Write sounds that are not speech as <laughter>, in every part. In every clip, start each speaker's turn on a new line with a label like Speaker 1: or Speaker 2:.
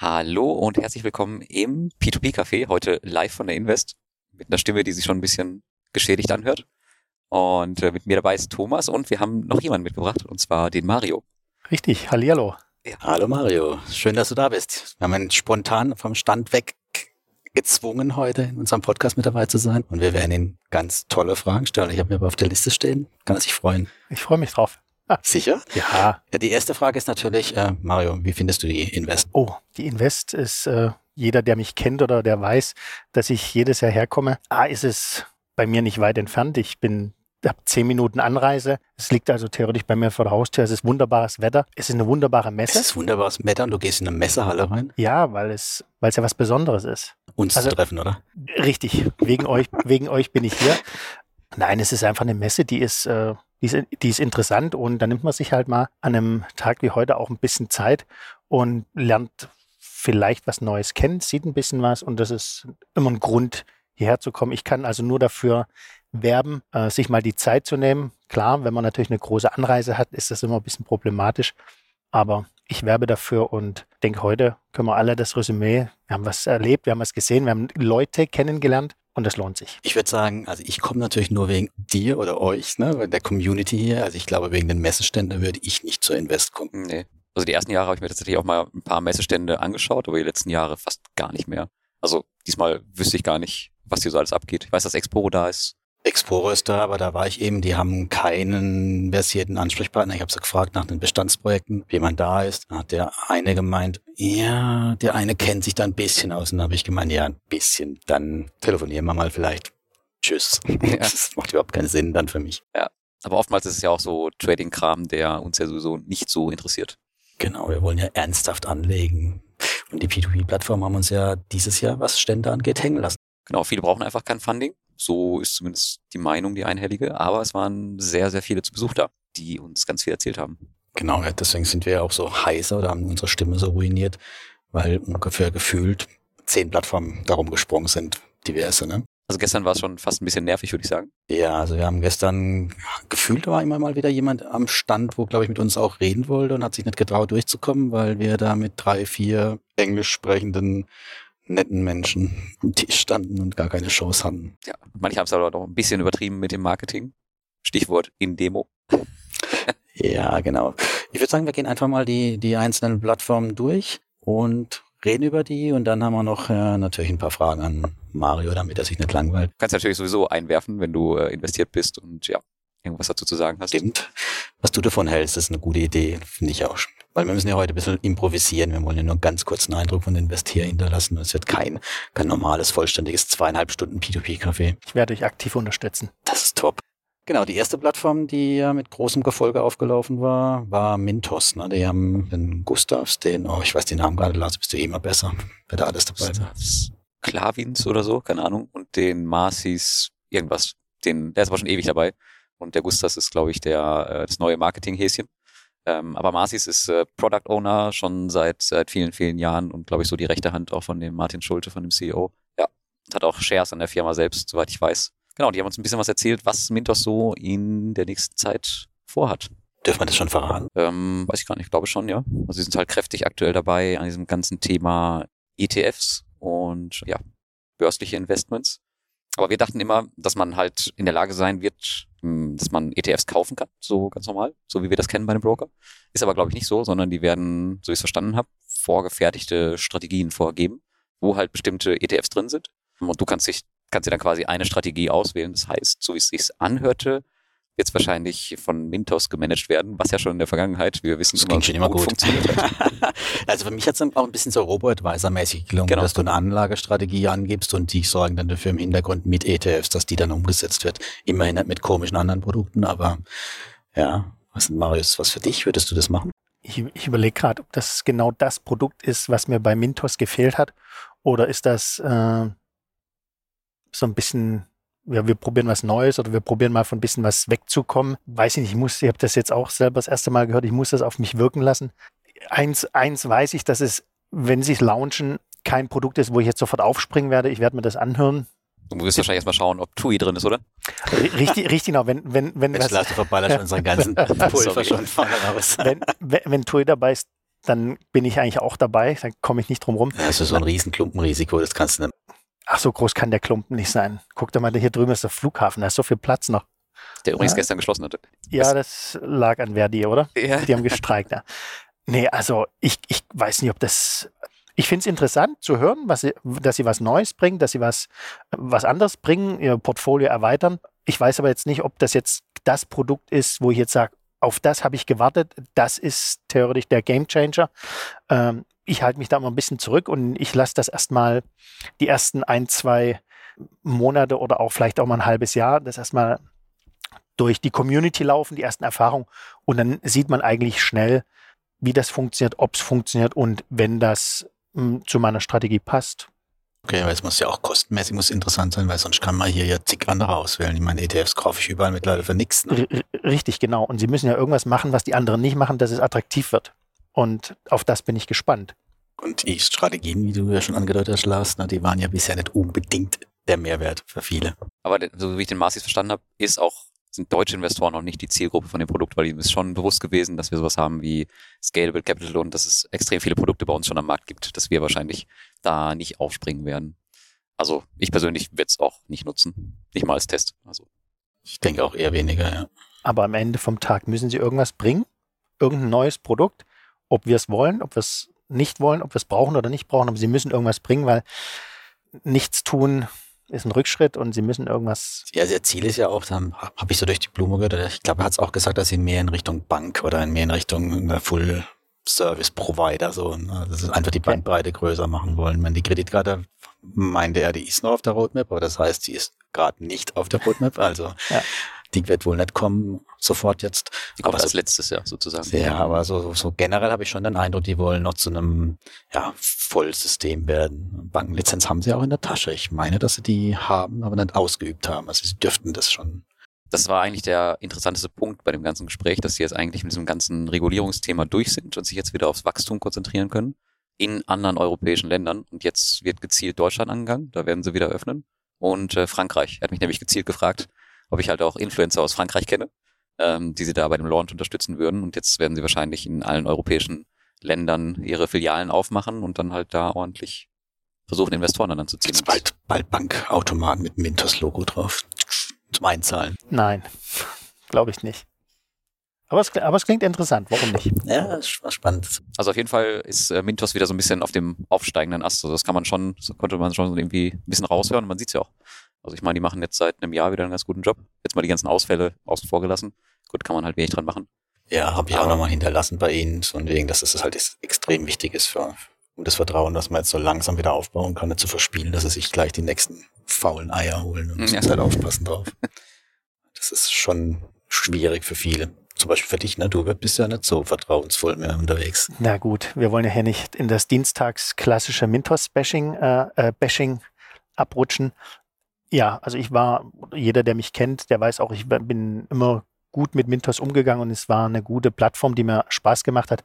Speaker 1: Hallo und herzlich willkommen im P2P-Café, heute live von der Invest, mit einer Stimme, die sich schon ein bisschen geschädigt anhört. Und äh, mit mir dabei ist Thomas und wir haben noch jemanden mitgebracht, und zwar den Mario.
Speaker 2: Richtig, hallihallo.
Speaker 3: Ja. Hallo Mario, schön, dass du da bist. Wir haben einen spontan vom Stand weg gezwungen, heute in unserem Podcast mit dabei zu sein. Und wir werden Ihnen ganz tolle Fragen stellen. Ich habe mir aber auf der Liste stehen. Kann er sich freuen.
Speaker 2: Ich freue mich drauf. <laughs>
Speaker 3: Sicher?
Speaker 2: Ja.
Speaker 3: ja. Die erste Frage ist natürlich, äh, Mario, wie findest du die Invest?
Speaker 2: Oh, die Invest ist äh, jeder, der mich kennt oder der weiß, dass ich jedes Jahr herkomme. A, ist es bei mir nicht weit entfernt. Ich bin habe zehn Minuten Anreise. Es liegt also theoretisch bei mir vor der Haustür. Es ist wunderbares Wetter. Es ist eine wunderbare Messe.
Speaker 3: Es ist wunderbares Wetter und du gehst in eine Messehalle rein?
Speaker 2: Ja, weil es, weil es ja was Besonderes ist.
Speaker 3: Uns also, zu treffen, oder?
Speaker 2: Richtig. Wegen euch, wegen euch bin ich hier. Nein, es ist einfach eine Messe, die ist, äh, die ist, die ist interessant und da nimmt man sich halt mal an einem Tag wie heute auch ein bisschen Zeit und lernt vielleicht was Neues kennen, sieht ein bisschen was und das ist immer ein Grund, hierher zu kommen. Ich kann also nur dafür werben, äh, sich mal die Zeit zu nehmen. Klar, wenn man natürlich eine große Anreise hat, ist das immer ein bisschen problematisch, aber ich werbe dafür und denke, heute können wir alle das Resümee, wir haben was erlebt, wir haben was gesehen, wir haben Leute kennengelernt und das lohnt sich.
Speaker 3: Ich würde sagen, also ich komme natürlich nur wegen dir oder euch, ne, der Community hier. Also ich glaube, wegen den Messeständen würde ich nicht zur Invest kommen.
Speaker 1: Nee. Also die ersten Jahre habe ich mir tatsächlich auch mal ein paar Messestände angeschaut, aber die letzten Jahre fast gar nicht mehr. Also diesmal wüsste ich gar nicht, was hier so alles abgeht. Ich weiß, dass Expo da ist.
Speaker 3: Explorer ist da, aber da war ich eben, die haben keinen versierten Ansprechpartner. Ich habe sie gefragt nach den Bestandsprojekten, wie man da ist. Da hat der eine gemeint, ja, der eine kennt sich da ein bisschen aus. Und dann habe ich gemeint, ja, ein bisschen. Dann telefonieren wir mal vielleicht. Tschüss. <laughs> <laughs> Ja. Das macht überhaupt keinen Sinn dann für mich.
Speaker 1: Ja, aber oftmals ist es ja auch so Trading-Kram, der uns ja sowieso nicht so interessiert.
Speaker 3: Genau, wir wollen ja ernsthaft anlegen. Und die P2P-Plattform haben uns ja dieses Jahr, was Stände angeht, hängen lassen.
Speaker 1: Genau, viele brauchen einfach kein Funding. So ist zumindest die Meinung, die einhellige. Aber es waren sehr, sehr viele zu Besuch da, die uns ganz viel erzählt haben.
Speaker 3: Genau, deswegen sind wir ja auch so heißer oder haben unsere Stimme so ruiniert, weil ungefähr gefühlt zehn Plattformen darum gesprungen sind, diverse, ne?
Speaker 1: Also gestern war es schon fast ein bisschen nervig, würde ich sagen.
Speaker 3: Ja, also wir haben gestern gefühlt war immer mal wieder jemand am Stand, wo glaube ich mit uns auch reden wollte und hat sich nicht getraut durchzukommen, weil wir da mit drei, vier englisch sprechenden netten Menschen am Tisch standen und gar keine Shows hatten.
Speaker 1: Ja, manche haben es aber doch ein bisschen übertrieben mit dem Marketing. Stichwort in Demo. <laughs>
Speaker 3: ja, genau. Ich würde sagen, wir gehen einfach mal die, die einzelnen Plattformen durch und reden über die und dann haben wir noch äh, natürlich ein paar Fragen an Mario, damit er sich nicht langweilt. Du
Speaker 1: kannst natürlich sowieso einwerfen, wenn du äh, investiert bist und ja, irgendwas dazu zu sagen hast.
Speaker 3: Stimmt. Was du davon hältst, ist eine gute Idee, finde ich auch. Weil wir müssen ja heute ein bisschen improvisieren. Wir wollen ja nur einen ganz kurzen Eindruck von Investier hinterlassen. Es wird kein, kein normales, vollständiges zweieinhalb Stunden P2P-Café.
Speaker 2: Ich werde euch aktiv unterstützen.
Speaker 3: Das ist top. Genau, die erste Plattform, die ja mit großem Gefolge aufgelaufen war, war Mintos. Ne? Die haben den Gustavs, den, oh, ich weiß den Namen gerade, Lars, bist du eh immer besser, wer da alles dabei
Speaker 1: Gustavs Klavins oder so, keine Ahnung. Und den Marcis irgendwas. Den, der ist aber schon ewig dabei. Und der Gustavs ist, glaube ich, der, äh, das neue Marketing-Häschen. Ähm, aber Marcis ist äh, Product Owner schon seit, seit vielen, vielen Jahren und glaube ich so die rechte Hand auch von dem Martin Schulte, von dem CEO. Ja, hat auch Shares an der Firma selbst, soweit ich weiß. Genau, die haben uns ein bisschen was erzählt, was Mintos so in der nächsten Zeit vorhat.
Speaker 3: Dürfen wir das schon verraten?
Speaker 1: Ähm, weiß ich gar nicht, glaube schon, ja. Also sie sind halt kräftig aktuell dabei an diesem ganzen Thema ETFs und ja, börsliche Investments. Aber wir dachten immer, dass man halt in der Lage sein wird, dass man ETFs kaufen kann, so ganz normal, so wie wir das kennen bei einem Broker. Ist aber, glaube ich, nicht so, sondern die werden, so wie ich es verstanden habe, vorgefertigte Strategien vorgeben, wo halt bestimmte ETFs drin sind. Und du kannst dich, kannst dir dann quasi eine Strategie auswählen. Das heißt, so wie es sich anhörte, jetzt wahrscheinlich von Mintos gemanagt werden, was ja schon in der Vergangenheit, wie wir wissen,
Speaker 3: das immer, schon immer gut, funktioniert hat. <laughs> also für mich hat es auch ein bisschen so Robo-Advisor-mäßig gelungen, genau. dass du eine Anlagestrategie angibst und die sorgen dann dafür im Hintergrund mit ETFs, dass die dann umgesetzt wird. Immerhin nicht mit komischen anderen Produkten, aber ja, was Marius, was für dich? Würdest du das machen?
Speaker 2: Ich, ich überlege gerade, ob das genau das Produkt ist, was mir bei Mintos gefehlt hat, oder ist das äh, so ein bisschen ja, wir probieren was Neues oder wir probieren mal von ein bisschen was wegzukommen. Weiß ich nicht, ich muss, ich habe das jetzt auch selber das erste Mal gehört, ich muss das auf mich wirken lassen. Eins, eins weiß ich, dass es, wenn sie es launchen, kein Produkt ist, wo ich jetzt sofort aufspringen werde. Ich werde mir das anhören.
Speaker 1: Du wirst wahrscheinlich erstmal schauen, ob TUI drin ist, oder?
Speaker 2: Richtig, richtig genau. Wenn, wenn, wenn
Speaker 3: lass du verballert schon unseren ganzen <laughs> Pulver schon vorne raus.
Speaker 2: Wenn, wenn, wenn TUI dabei ist, dann bin ich eigentlich auch dabei, dann komme ich nicht drum rum.
Speaker 3: Also so ein Riesenklumpenrisiko, das kannst du nicht.
Speaker 2: Ach, so groß kann der Klumpen nicht sein. Guck dir mal, hier drüben ist der Flughafen, da ist so viel Platz noch.
Speaker 1: Der übrigens ja. gestern geschlossen hatte.
Speaker 2: Ja, das lag an Verdi, oder? Ja. Die haben gestreikt, ja. Nee, also ich, ich weiß nicht, ob das. Ich finde es interessant zu hören, was sie, dass sie was Neues bringen, dass sie was, was anderes bringen, ihr Portfolio erweitern. Ich weiß aber jetzt nicht, ob das jetzt das Produkt ist, wo ich jetzt sage, auf das habe ich gewartet. Das ist theoretisch der Gamechanger. Ähm, ich halte mich da mal ein bisschen zurück und ich lasse das erstmal die ersten ein, zwei Monate oder auch vielleicht auch mal ein halbes Jahr, das erstmal durch die Community laufen, die ersten Erfahrungen. Und dann sieht man eigentlich schnell, wie das funktioniert, ob es funktioniert und wenn das mh, hm, zu meiner Strategie passt.
Speaker 3: Okay, aber es muss ja auch kostenmäßig muss interessant sein, weil sonst kann man hier ja zig andere auswählen. Ich meine, ETFs kaufe ich überall mittlerweile für nichts.
Speaker 2: Ne? Richtig, genau. Und sie müssen ja irgendwas machen, was die anderen nicht machen, dass es attraktiv wird. Und auf das bin ich gespannt.
Speaker 3: Und die Strategien, wie du ja schon angedeutet hast, Lars, na, die waren ja bisher nicht unbedingt der Mehrwert für viele.
Speaker 1: Aber so wie ich den Marcis verstanden habe, ist auch sind deutsche Investoren noch nicht die Zielgruppe von dem Produkt, weil ihnen ist schon bewusst gewesen, dass wir sowas haben wie Scalable Capital und dass es extrem viele Produkte bei uns schon am Markt gibt, dass wir wahrscheinlich da nicht aufspringen werden. Also ich persönlich werde es auch nicht nutzen, nicht mal als Test. Also
Speaker 3: ich denke auch eher weniger, ja.
Speaker 2: Aber am Ende vom Tag müssen sie irgendwas bringen, irgendein neues Produkt, ob wir es wollen, ob wir es nicht wollen, ob wir es brauchen oder nicht brauchen, aber sie müssen irgendwas bringen, weil nichts tun ist ein Rückschritt und sie müssen irgendwas.
Speaker 3: Ja, ihr Ziel ist ja auch, dann habe ich so durch die Blume gehört, ich glaube, er hat es auch gesagt, dass sie mehr in Richtung Bank oder mehr in Richtung Full Service Provider so, ne? das ist einfach die Bandbreite größer machen wollen. Wenn die Kreditkarte meinte er, die ist noch auf der Roadmap, aber das heißt, sie ist gerade nicht auf der Roadmap, also ja die wird wohl nicht kommen sofort jetzt.
Speaker 1: Die kommt aber als letztes Jahr sozusagen.
Speaker 3: Ja, aber so, so generell habe ich schon den Eindruck, die wollen noch zu einem ja, Vollsystem werden. Bankenlizenz haben sie auch in der Tasche. Ich meine, dass sie die haben, aber nicht ausgeübt haben. Also sie dürften das schon.
Speaker 1: Das war eigentlich der interessanteste Punkt bei dem ganzen Gespräch, dass sie jetzt eigentlich mit diesem ganzen Regulierungsthema durch sind und sich jetzt wieder aufs Wachstum konzentrieren können in anderen europäischen Ländern. Und jetzt wird gezielt Deutschland angegangen, da werden sie wieder öffnen. Und äh, Frankreich. Er hat mich nämlich gezielt gefragt, ob ich halt auch Influencer aus Frankreich kenne, ähm, die sie da bei dem Launch unterstützen würden. Und jetzt werden sie wahrscheinlich in allen europäischen Ländern ihre Filialen aufmachen und dann halt da ordentlich versuchen, Investoren dann zu ziehen. Jetzt
Speaker 3: bald, bald Bankautomaten mit Mintos-Logo drauf zum Einzahlen.
Speaker 2: Nein, <laughs> glaube ich nicht. Aber es, aber es klingt interessant, warum nicht?
Speaker 3: Ja, es war spannend.
Speaker 1: Also auf jeden Fall ist äh, Mintos wieder so ein bisschen auf dem aufsteigenden Ast. Also das kann man schon, das konnte man schon irgendwie ein bisschen raushören. Man sieht es ja auch. Also ich meine, die machen jetzt seit einem Jahr wieder einen ganz guten Job. Jetzt mal die ganzen Ausfälle außen vor gelassen. Gut, kann man halt wenig dran machen.
Speaker 3: Ja, habe ich auch nochmal hinterlassen bei Ihnen, von wegen, dass es halt extrem wichtig ist für um das Vertrauen, dass man jetzt so langsam wieder aufbauen kann, nicht zu verspielen, dass sie sich gleich die nächsten faulen Eier holen und ja. halt aufpassen drauf. <laughs> Das ist schon schwierig für viele. Zum Beispiel für dich, ne? Du bist ja nicht so vertrauensvoll mehr unterwegs.
Speaker 2: Na gut, wir wollen ja hier nicht in das Dienstags klassische Mintos-Bashing äh, äh, Bashing abrutschen. Ja, also ich war, jeder, der mich kennt, der weiß auch, ich bin immer gut mit Mintos umgegangen und es war eine gute Plattform, die mir Spaß gemacht hat.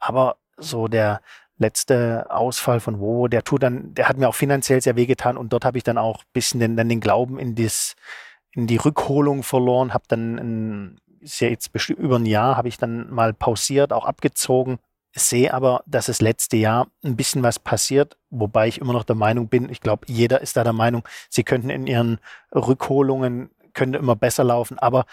Speaker 2: Aber so der letzte Ausfall von Wo, der tut dann, der hat mir auch finanziell sehr wehgetan und dort habe ich dann auch ein bisschen den, dann den Glauben in das, in die Rückholung verloren, habe dann ein, ist ja jetzt über ein Jahr, habe ich dann mal pausiert, auch abgezogen sehe aber, dass es letzte Jahr ein bisschen was passiert, wobei ich immer noch der Meinung bin, ich glaube, jeder ist da der Meinung, sie könnten in ihren Rückholungen, könnte immer besser laufen, aber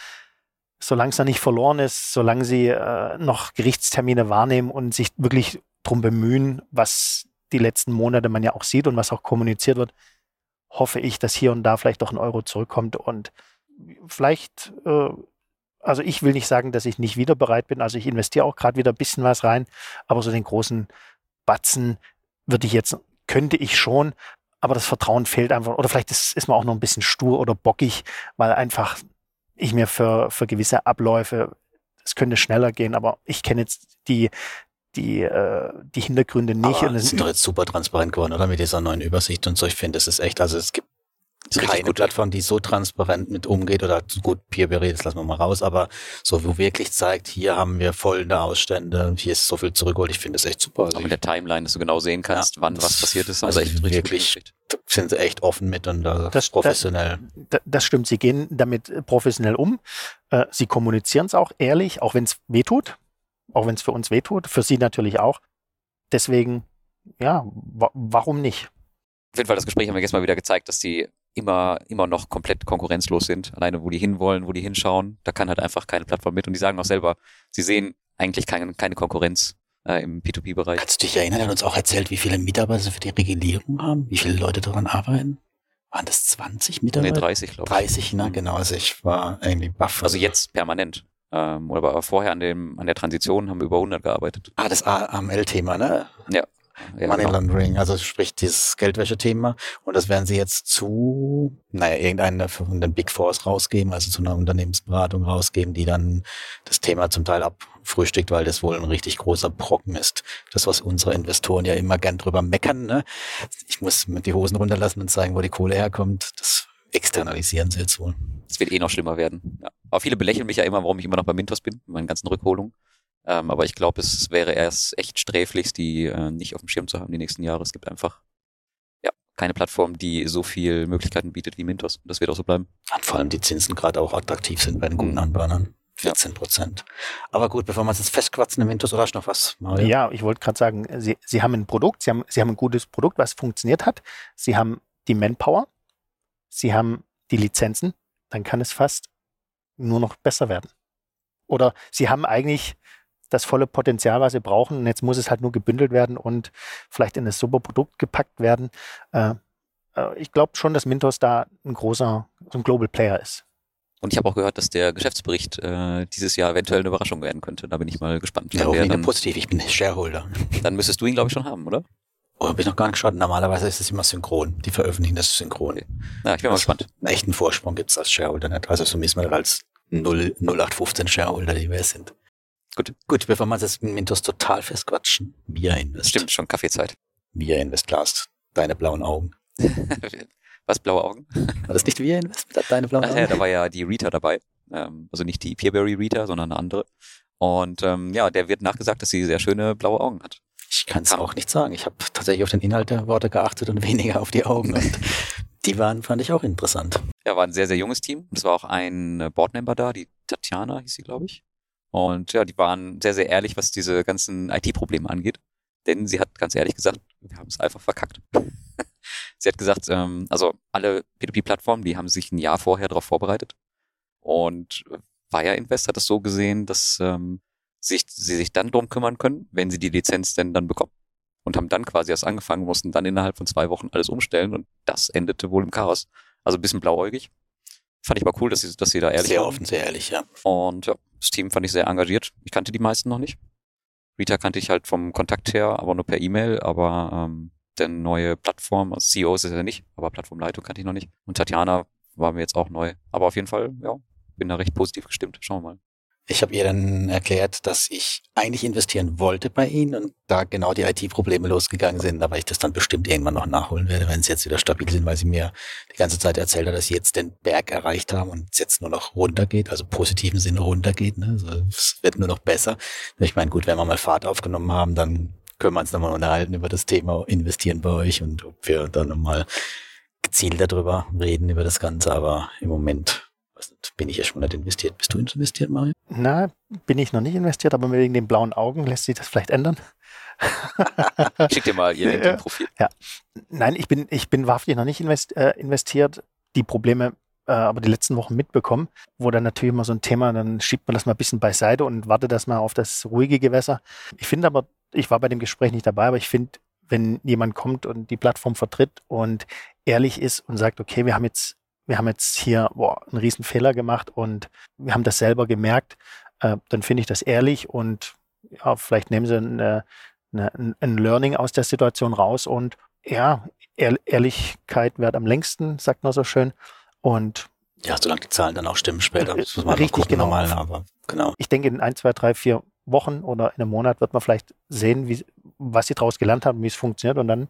Speaker 2: solange es da nicht verloren ist, solange sie äh, noch Gerichtstermine wahrnehmen und sich wirklich drum bemühen, was die letzten Monate man ja auch sieht und was auch kommuniziert wird, hoffe ich, dass hier und da vielleicht doch ein Euro zurückkommt und vielleicht äh, also ich will nicht sagen, dass ich nicht wieder bereit bin. Also ich investiere auch gerade wieder ein bisschen was rein, aber so den großen Batzen würde ich jetzt, könnte ich schon, aber das Vertrauen fehlt einfach. Oder vielleicht ist, ist man auch noch ein bisschen stur oder bockig, weil einfach ich mir für, für gewisse Abläufe, es könnte schneller gehen, aber ich kenne jetzt die, die, äh, die Hintergründe nicht.
Speaker 3: Aber und es sind doch jetzt super transparent geworden, oder? Mit dieser neuen Übersicht und so. Ich finde, es ist echt, also es gibt keine gut. Plattform, die so transparent mit umgeht oder gut Peer-Berät, das lassen wir mal raus, aber so wo wirklich zeigt, hier haben wir folgende Ausstände, hier ist so viel zurückgeholt. Ich finde das echt super.
Speaker 1: Also Auch mit der Timeline, dass du genau sehen kannst, ja, wann was passiert ist.
Speaker 3: Also, also echt wirklich sind sie echt offen mit und das, professionell.
Speaker 2: Das, das, stimmt, sie gehen damit professionell um. Äh, sie kommunizieren es auch ehrlich, auch wenn es weh tut. auch wenn es für uns wehtut, für sie natürlich auch. Deswegen, ja, wa warum nicht?
Speaker 1: Auf jeden Fall, das Gespräch haben wir gestern mal wieder gezeigt, dass die immer, immer noch komplett konkurrenzlos sind. Alleine, wo die hinwollen, wo die hinschauen, da kann halt einfach keine Plattform mit. Und die sagen auch selber, sie sehen eigentlich keine, keine Konkurrenz äh, im P2P-Bereich.
Speaker 3: Kannst du dich erinnern, er hat uns auch erzählt, wie viele Mitarbeiter sie für die Regulierung haben, wie viele Leute daran arbeiten? Waren das 20 Mitarbeiter?
Speaker 1: Nee, 30, glaube ich.
Speaker 3: 30, ne? Genau, also ich war irgendwie baff.
Speaker 1: Also jetzt permanent. Ähm, oder aber vorher an dem, an der Transition haben wir über 100 gearbeitet.
Speaker 3: Ah, das AML-Thema, ne?
Speaker 1: Ja. Ja
Speaker 3: Money
Speaker 1: genau.
Speaker 3: Laundering, also sprich dieses Geldwäsche-Thema. Und das werden sie jetzt zu, naja, irgendeiner von den Big Fours rausgeben, also zu einer Unternehmensberatung rausgeben, die dann das Thema zum Teil abfrühstückt, weil das wohl ein richtig großer Brocken ist. Das, was unsere Investoren ja immer gern drüber meckern, ne? Ich muss mit die Hosen runterlassen und zeigen, wo die Kohle herkommt. Das externalisieren sie jetzt wohl.
Speaker 1: Es wird eh noch schlimmer werden. Ja. Aber viele belächeln mich ja immer, warum ich immer noch bei Mintos bin, mit meinen ganzen Rückholungen. Ähm, aber ich glaube, es wäre erst echt sträflich, die äh, nicht auf dem Schirm zu haben die nächsten Jahre. Es gibt einfach ja keine Plattform, die so viel Möglichkeiten bietet wie Mintos. Und das wird auch so bleiben.
Speaker 3: Und vor allem die Zinsen gerade auch attraktiv sind bei den guten
Speaker 1: Mhm.
Speaker 3: Anbahnern. 14 Prozent. Aber gut, bevor wir uns jetzt festquatzen im Mintos, oder hast du noch was, Mario?
Speaker 2: Ja, ich wollte gerade sagen, sie, sie haben ein Produkt, sie haben, sie haben ein gutes Produkt, was funktioniert hat. Sie haben die Manpower, sie haben die Lizenzen, dann kann es fast nur noch besser werden. Oder sie haben eigentlich das volle Potenzial, was sie brauchen. Und jetzt muss es halt nur gebündelt werden und vielleicht in das super Produkt gepackt werden. Äh, äh, ich glaube schon, dass Mintos da ein großer, so ein Global Player ist.
Speaker 1: Und ich habe auch gehört, dass der Geschäftsbericht äh, dieses Jahr eventuell eine Überraschung werden könnte. Da bin ich mal gespannt.
Speaker 3: Ja, wieder
Speaker 1: dann,
Speaker 3: positiv. Ich bin Shareholder.
Speaker 1: dann müsstest du ihn, glaube ich, schon haben, oder?
Speaker 3: Oh, hab ich noch gar nicht geschaut. Normalerweise ist es immer synchron. Die veröffentlichen das synchron.
Speaker 1: Okay. Ja, ich bin mal
Speaker 3: Also,
Speaker 1: gespannt.
Speaker 3: Einen echten Vorsprung gibt's als Shareholder nicht. Also so müssen wir als 0, 0815 Shareholder, die wir sind.
Speaker 1: Gut.
Speaker 3: Gut, bevor wir mit Mintos total festquatschen. Via Invest.
Speaker 1: Stimmt, schon Kaffeezeit.
Speaker 3: Via Invest Last. Deine blauen Augen. <laughs>
Speaker 1: Was, blaue Augen?
Speaker 3: War das nicht Via Invest? Deine blauen
Speaker 1: Ach
Speaker 3: Augen?
Speaker 1: ja, da war ja die Rita dabei. Ähm, also nicht die Peerberry Rita, sondern eine andere. Und ähm, ja, der wird nachgesagt, dass sie sehr schöne blaue Augen hat.
Speaker 3: Ich kann es auch nicht sagen. Ich habe tatsächlich auf den Inhalt der Worte geachtet und <laughs> weniger auf die Augen. Und die waren, fand ich auch interessant.
Speaker 1: Ja, war ein sehr, sehr junges Team. Es war auch ein Boardmember da, die Tatjana hieß sie, glaube ich. Und ja, die waren sehr, sehr ehrlich, was diese ganzen IT-Probleme angeht. Denn sie hat ganz ehrlich gesagt, wir haben es einfach verkackt. <laughs> sie hat gesagt, ähm, also alle P2P-Plattformen, die haben sich ein Jahr vorher darauf vorbereitet. Und Wire Invest hat es so gesehen, dass ähm, sich, sie sich dann drum kümmern können, wenn sie die Lizenz denn dann bekommen. Und haben dann quasi erst angefangen, mussten dann innerhalb von zwei Wochen alles umstellen und das endete wohl im Chaos. Also ein bisschen blauäugig. Fand ich aber cool, dass sie, dass sie da ehrlich
Speaker 3: sehr
Speaker 1: waren.
Speaker 3: offen, sehr ehrlich, ja.
Speaker 1: Und ja, das Team fand ich sehr engagiert. Ich kannte die meisten noch nicht. Rita kannte ich halt vom Kontakt her, aber nur per E-Mail, aber ähm, der neue Plattform, also CEO ist es ja nicht, aber Plattformleitung kannte ich noch nicht. Und Tatjana war mir jetzt auch neu. Aber auf jeden Fall, ja, bin da recht positiv gestimmt. Schauen wir mal.
Speaker 3: Ich habe ihr dann erklärt, dass ich eigentlich investieren wollte bei ihnen und da genau die IT-Probleme losgegangen sind, aber ich das dann bestimmt irgendwann noch nachholen werde, wenn sie jetzt wieder stabil sind, weil sie mir die ganze Zeit erzählt hat, dass sie jetzt den Berg erreicht haben und es jetzt nur noch runtergeht, also positiven Sinne runtergeht. Ne? Also es wird nur noch besser. Ich meine, gut, wenn wir mal Fahrt aufgenommen haben, dann können wir uns nochmal unterhalten über das Thema Investieren bei euch und ob wir dann nochmal gezielt darüber reden, über das Ganze, aber im Moment bin ich ja schon nicht investiert. Bist du investiert, Mario?
Speaker 2: Na, bin ich noch nicht investiert, aber wegen den blauen Augen lässt sich das vielleicht ändern. <laughs>
Speaker 1: Schick dir mal ihr LinkedIn-Profil.
Speaker 2: Nein, ich bin, ich bin wahrhaftig noch nicht äh, investiert. Die Probleme äh, aber die letzten Wochen mitbekommen, wo dann natürlich immer so ein Thema, dann schiebt man das mal ein bisschen beiseite und wartet das mal auf das ruhige Gewässer. Ich finde aber, ich war bei dem Gespräch nicht dabei, aber ich finde, wenn jemand kommt und die Plattform vertritt und ehrlich ist und sagt, okay, wir haben jetzt, wir haben jetzt hier boah, einen riesen Fehler gemacht und wir haben das selber gemerkt, äh, dann finde ich das ehrlich und ja, vielleicht nehmen sie eine, eine, ein Learning aus der Situation raus und ja, Ehr Ehrlichkeit wird am längsten, sagt man so schön. Und
Speaker 3: Ja, solange die Zahlen dann auch stimmen später. Das muss man
Speaker 2: richtig,
Speaker 3: noch gucken,
Speaker 2: genau.
Speaker 3: normal, aber genau.
Speaker 2: ich denke, in ein, zwei, drei, vier Wochen oder in einem Monat wird man vielleicht sehen, wie, was sie daraus gelernt haben, wie es funktioniert und dann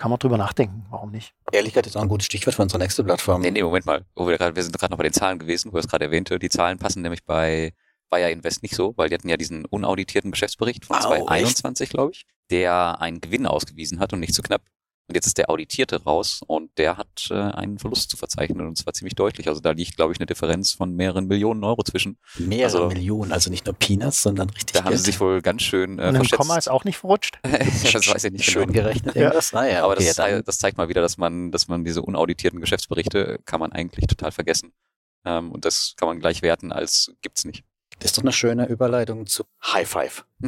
Speaker 2: kann man drüber nachdenken. Warum nicht?
Speaker 3: Ehrlichkeit ist auch ein gutes Stichwort für unsere nächste Plattform.
Speaker 1: Nee, nee, Moment mal. Wo wir, grad, wir sind gerade noch bei den Zahlen gewesen, wo er es gerade erwähnte. Die Zahlen passen nämlich bei Bayer Invest nicht so, weil die hatten ja diesen unauditierten Geschäftsbericht von
Speaker 3: Au,
Speaker 1: 2021, glaube ich, der einen Gewinn ausgewiesen hat und nicht zu knapp. Und jetzt ist der Auditierte raus und der hat äh, einen Verlust zu verzeichnen und zwar ziemlich deutlich. Also da liegt, glaube ich, eine Differenz von mehreren Millionen Euro zwischen.
Speaker 3: Mehrere
Speaker 1: Also-
Speaker 3: Millionen, also nicht nur Peanuts, sondern richtig
Speaker 1: Da haben sie sich wohl ganz schön äh,
Speaker 2: Und ein
Speaker 1: verschätzt.
Speaker 2: Komma ist auch nicht verrutscht. <laughs>
Speaker 1: das weiß ich nicht
Speaker 3: Schön
Speaker 1: genau.
Speaker 3: gerechnet,
Speaker 2: Ja.
Speaker 3: irgendwas. Naja,
Speaker 1: Aber
Speaker 3: okay,
Speaker 1: das,
Speaker 3: dann,
Speaker 1: das zeigt mal wieder, dass man, dass man diese unauditierten Geschäftsberichte kann man eigentlich total vergessen. Ähm, und das kann man gleich werten als gibt's nicht.
Speaker 3: das ist doch eine schöne Überleitung zu High Five. <laughs>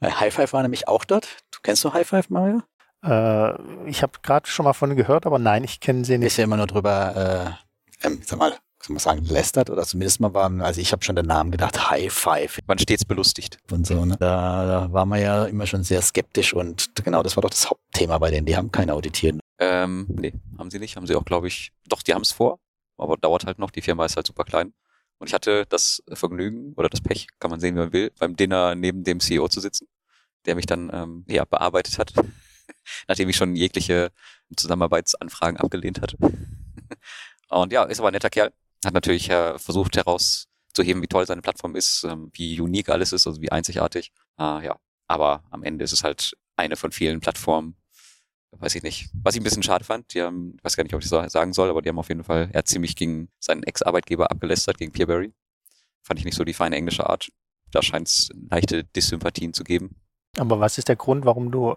Speaker 3: Äh, High Five war nämlich auch dort. Du kennst du High Five, Mario?
Speaker 2: Äh, ich habe gerade schon mal von gehört, aber nein, ich kenne sie
Speaker 3: Ist
Speaker 2: nicht.
Speaker 3: ja immer nur drüber, äh, ähm, sag mal, soll man sagen, lästert oder zumindest mal war, also ich habe schon den Namen gedacht, High Five
Speaker 1: man stets belustigt.
Speaker 3: und so. Ne? Da, da war man ja immer schon sehr skeptisch und genau, das war doch das Hauptthema bei denen. Die haben keine Auditieren.
Speaker 1: Ähm, nee, haben sie nicht. Haben sie auch, glaube ich, doch, die haben es vor, aber dauert halt noch. Die Firma ist halt super klein. Und ich hatte das Vergnügen oder das Pech, kann man sehen, wie man will, beim Dinner neben dem CEO zu sitzen, der mich dann ähm, ja, bearbeitet hat, <laughs> nachdem ich schon jegliche Zusammenarbeitsanfragen abgelehnt hatte. <laughs> Und ja, ist aber ein netter Kerl. Hat natürlich äh, versucht herauszuheben, wie toll seine Plattform ist, ähm, wie unique alles ist, also wie einzigartig. Äh, ja, aber am Ende ist es halt eine von vielen Plattformen, weiß ich nicht. Was ich ein bisschen schade fand, die haben, ich weiß gar nicht, ob ich das sagen soll, aber die haben auf jeden Fall, er hat ziemlich gegen seinen Ex-Arbeitgeber abgelästert, gegen Peerberry. Fand ich nicht so die feine englische Art. Da scheint es leichte Dissympathien zu geben.
Speaker 2: Aber was ist der Grund, warum du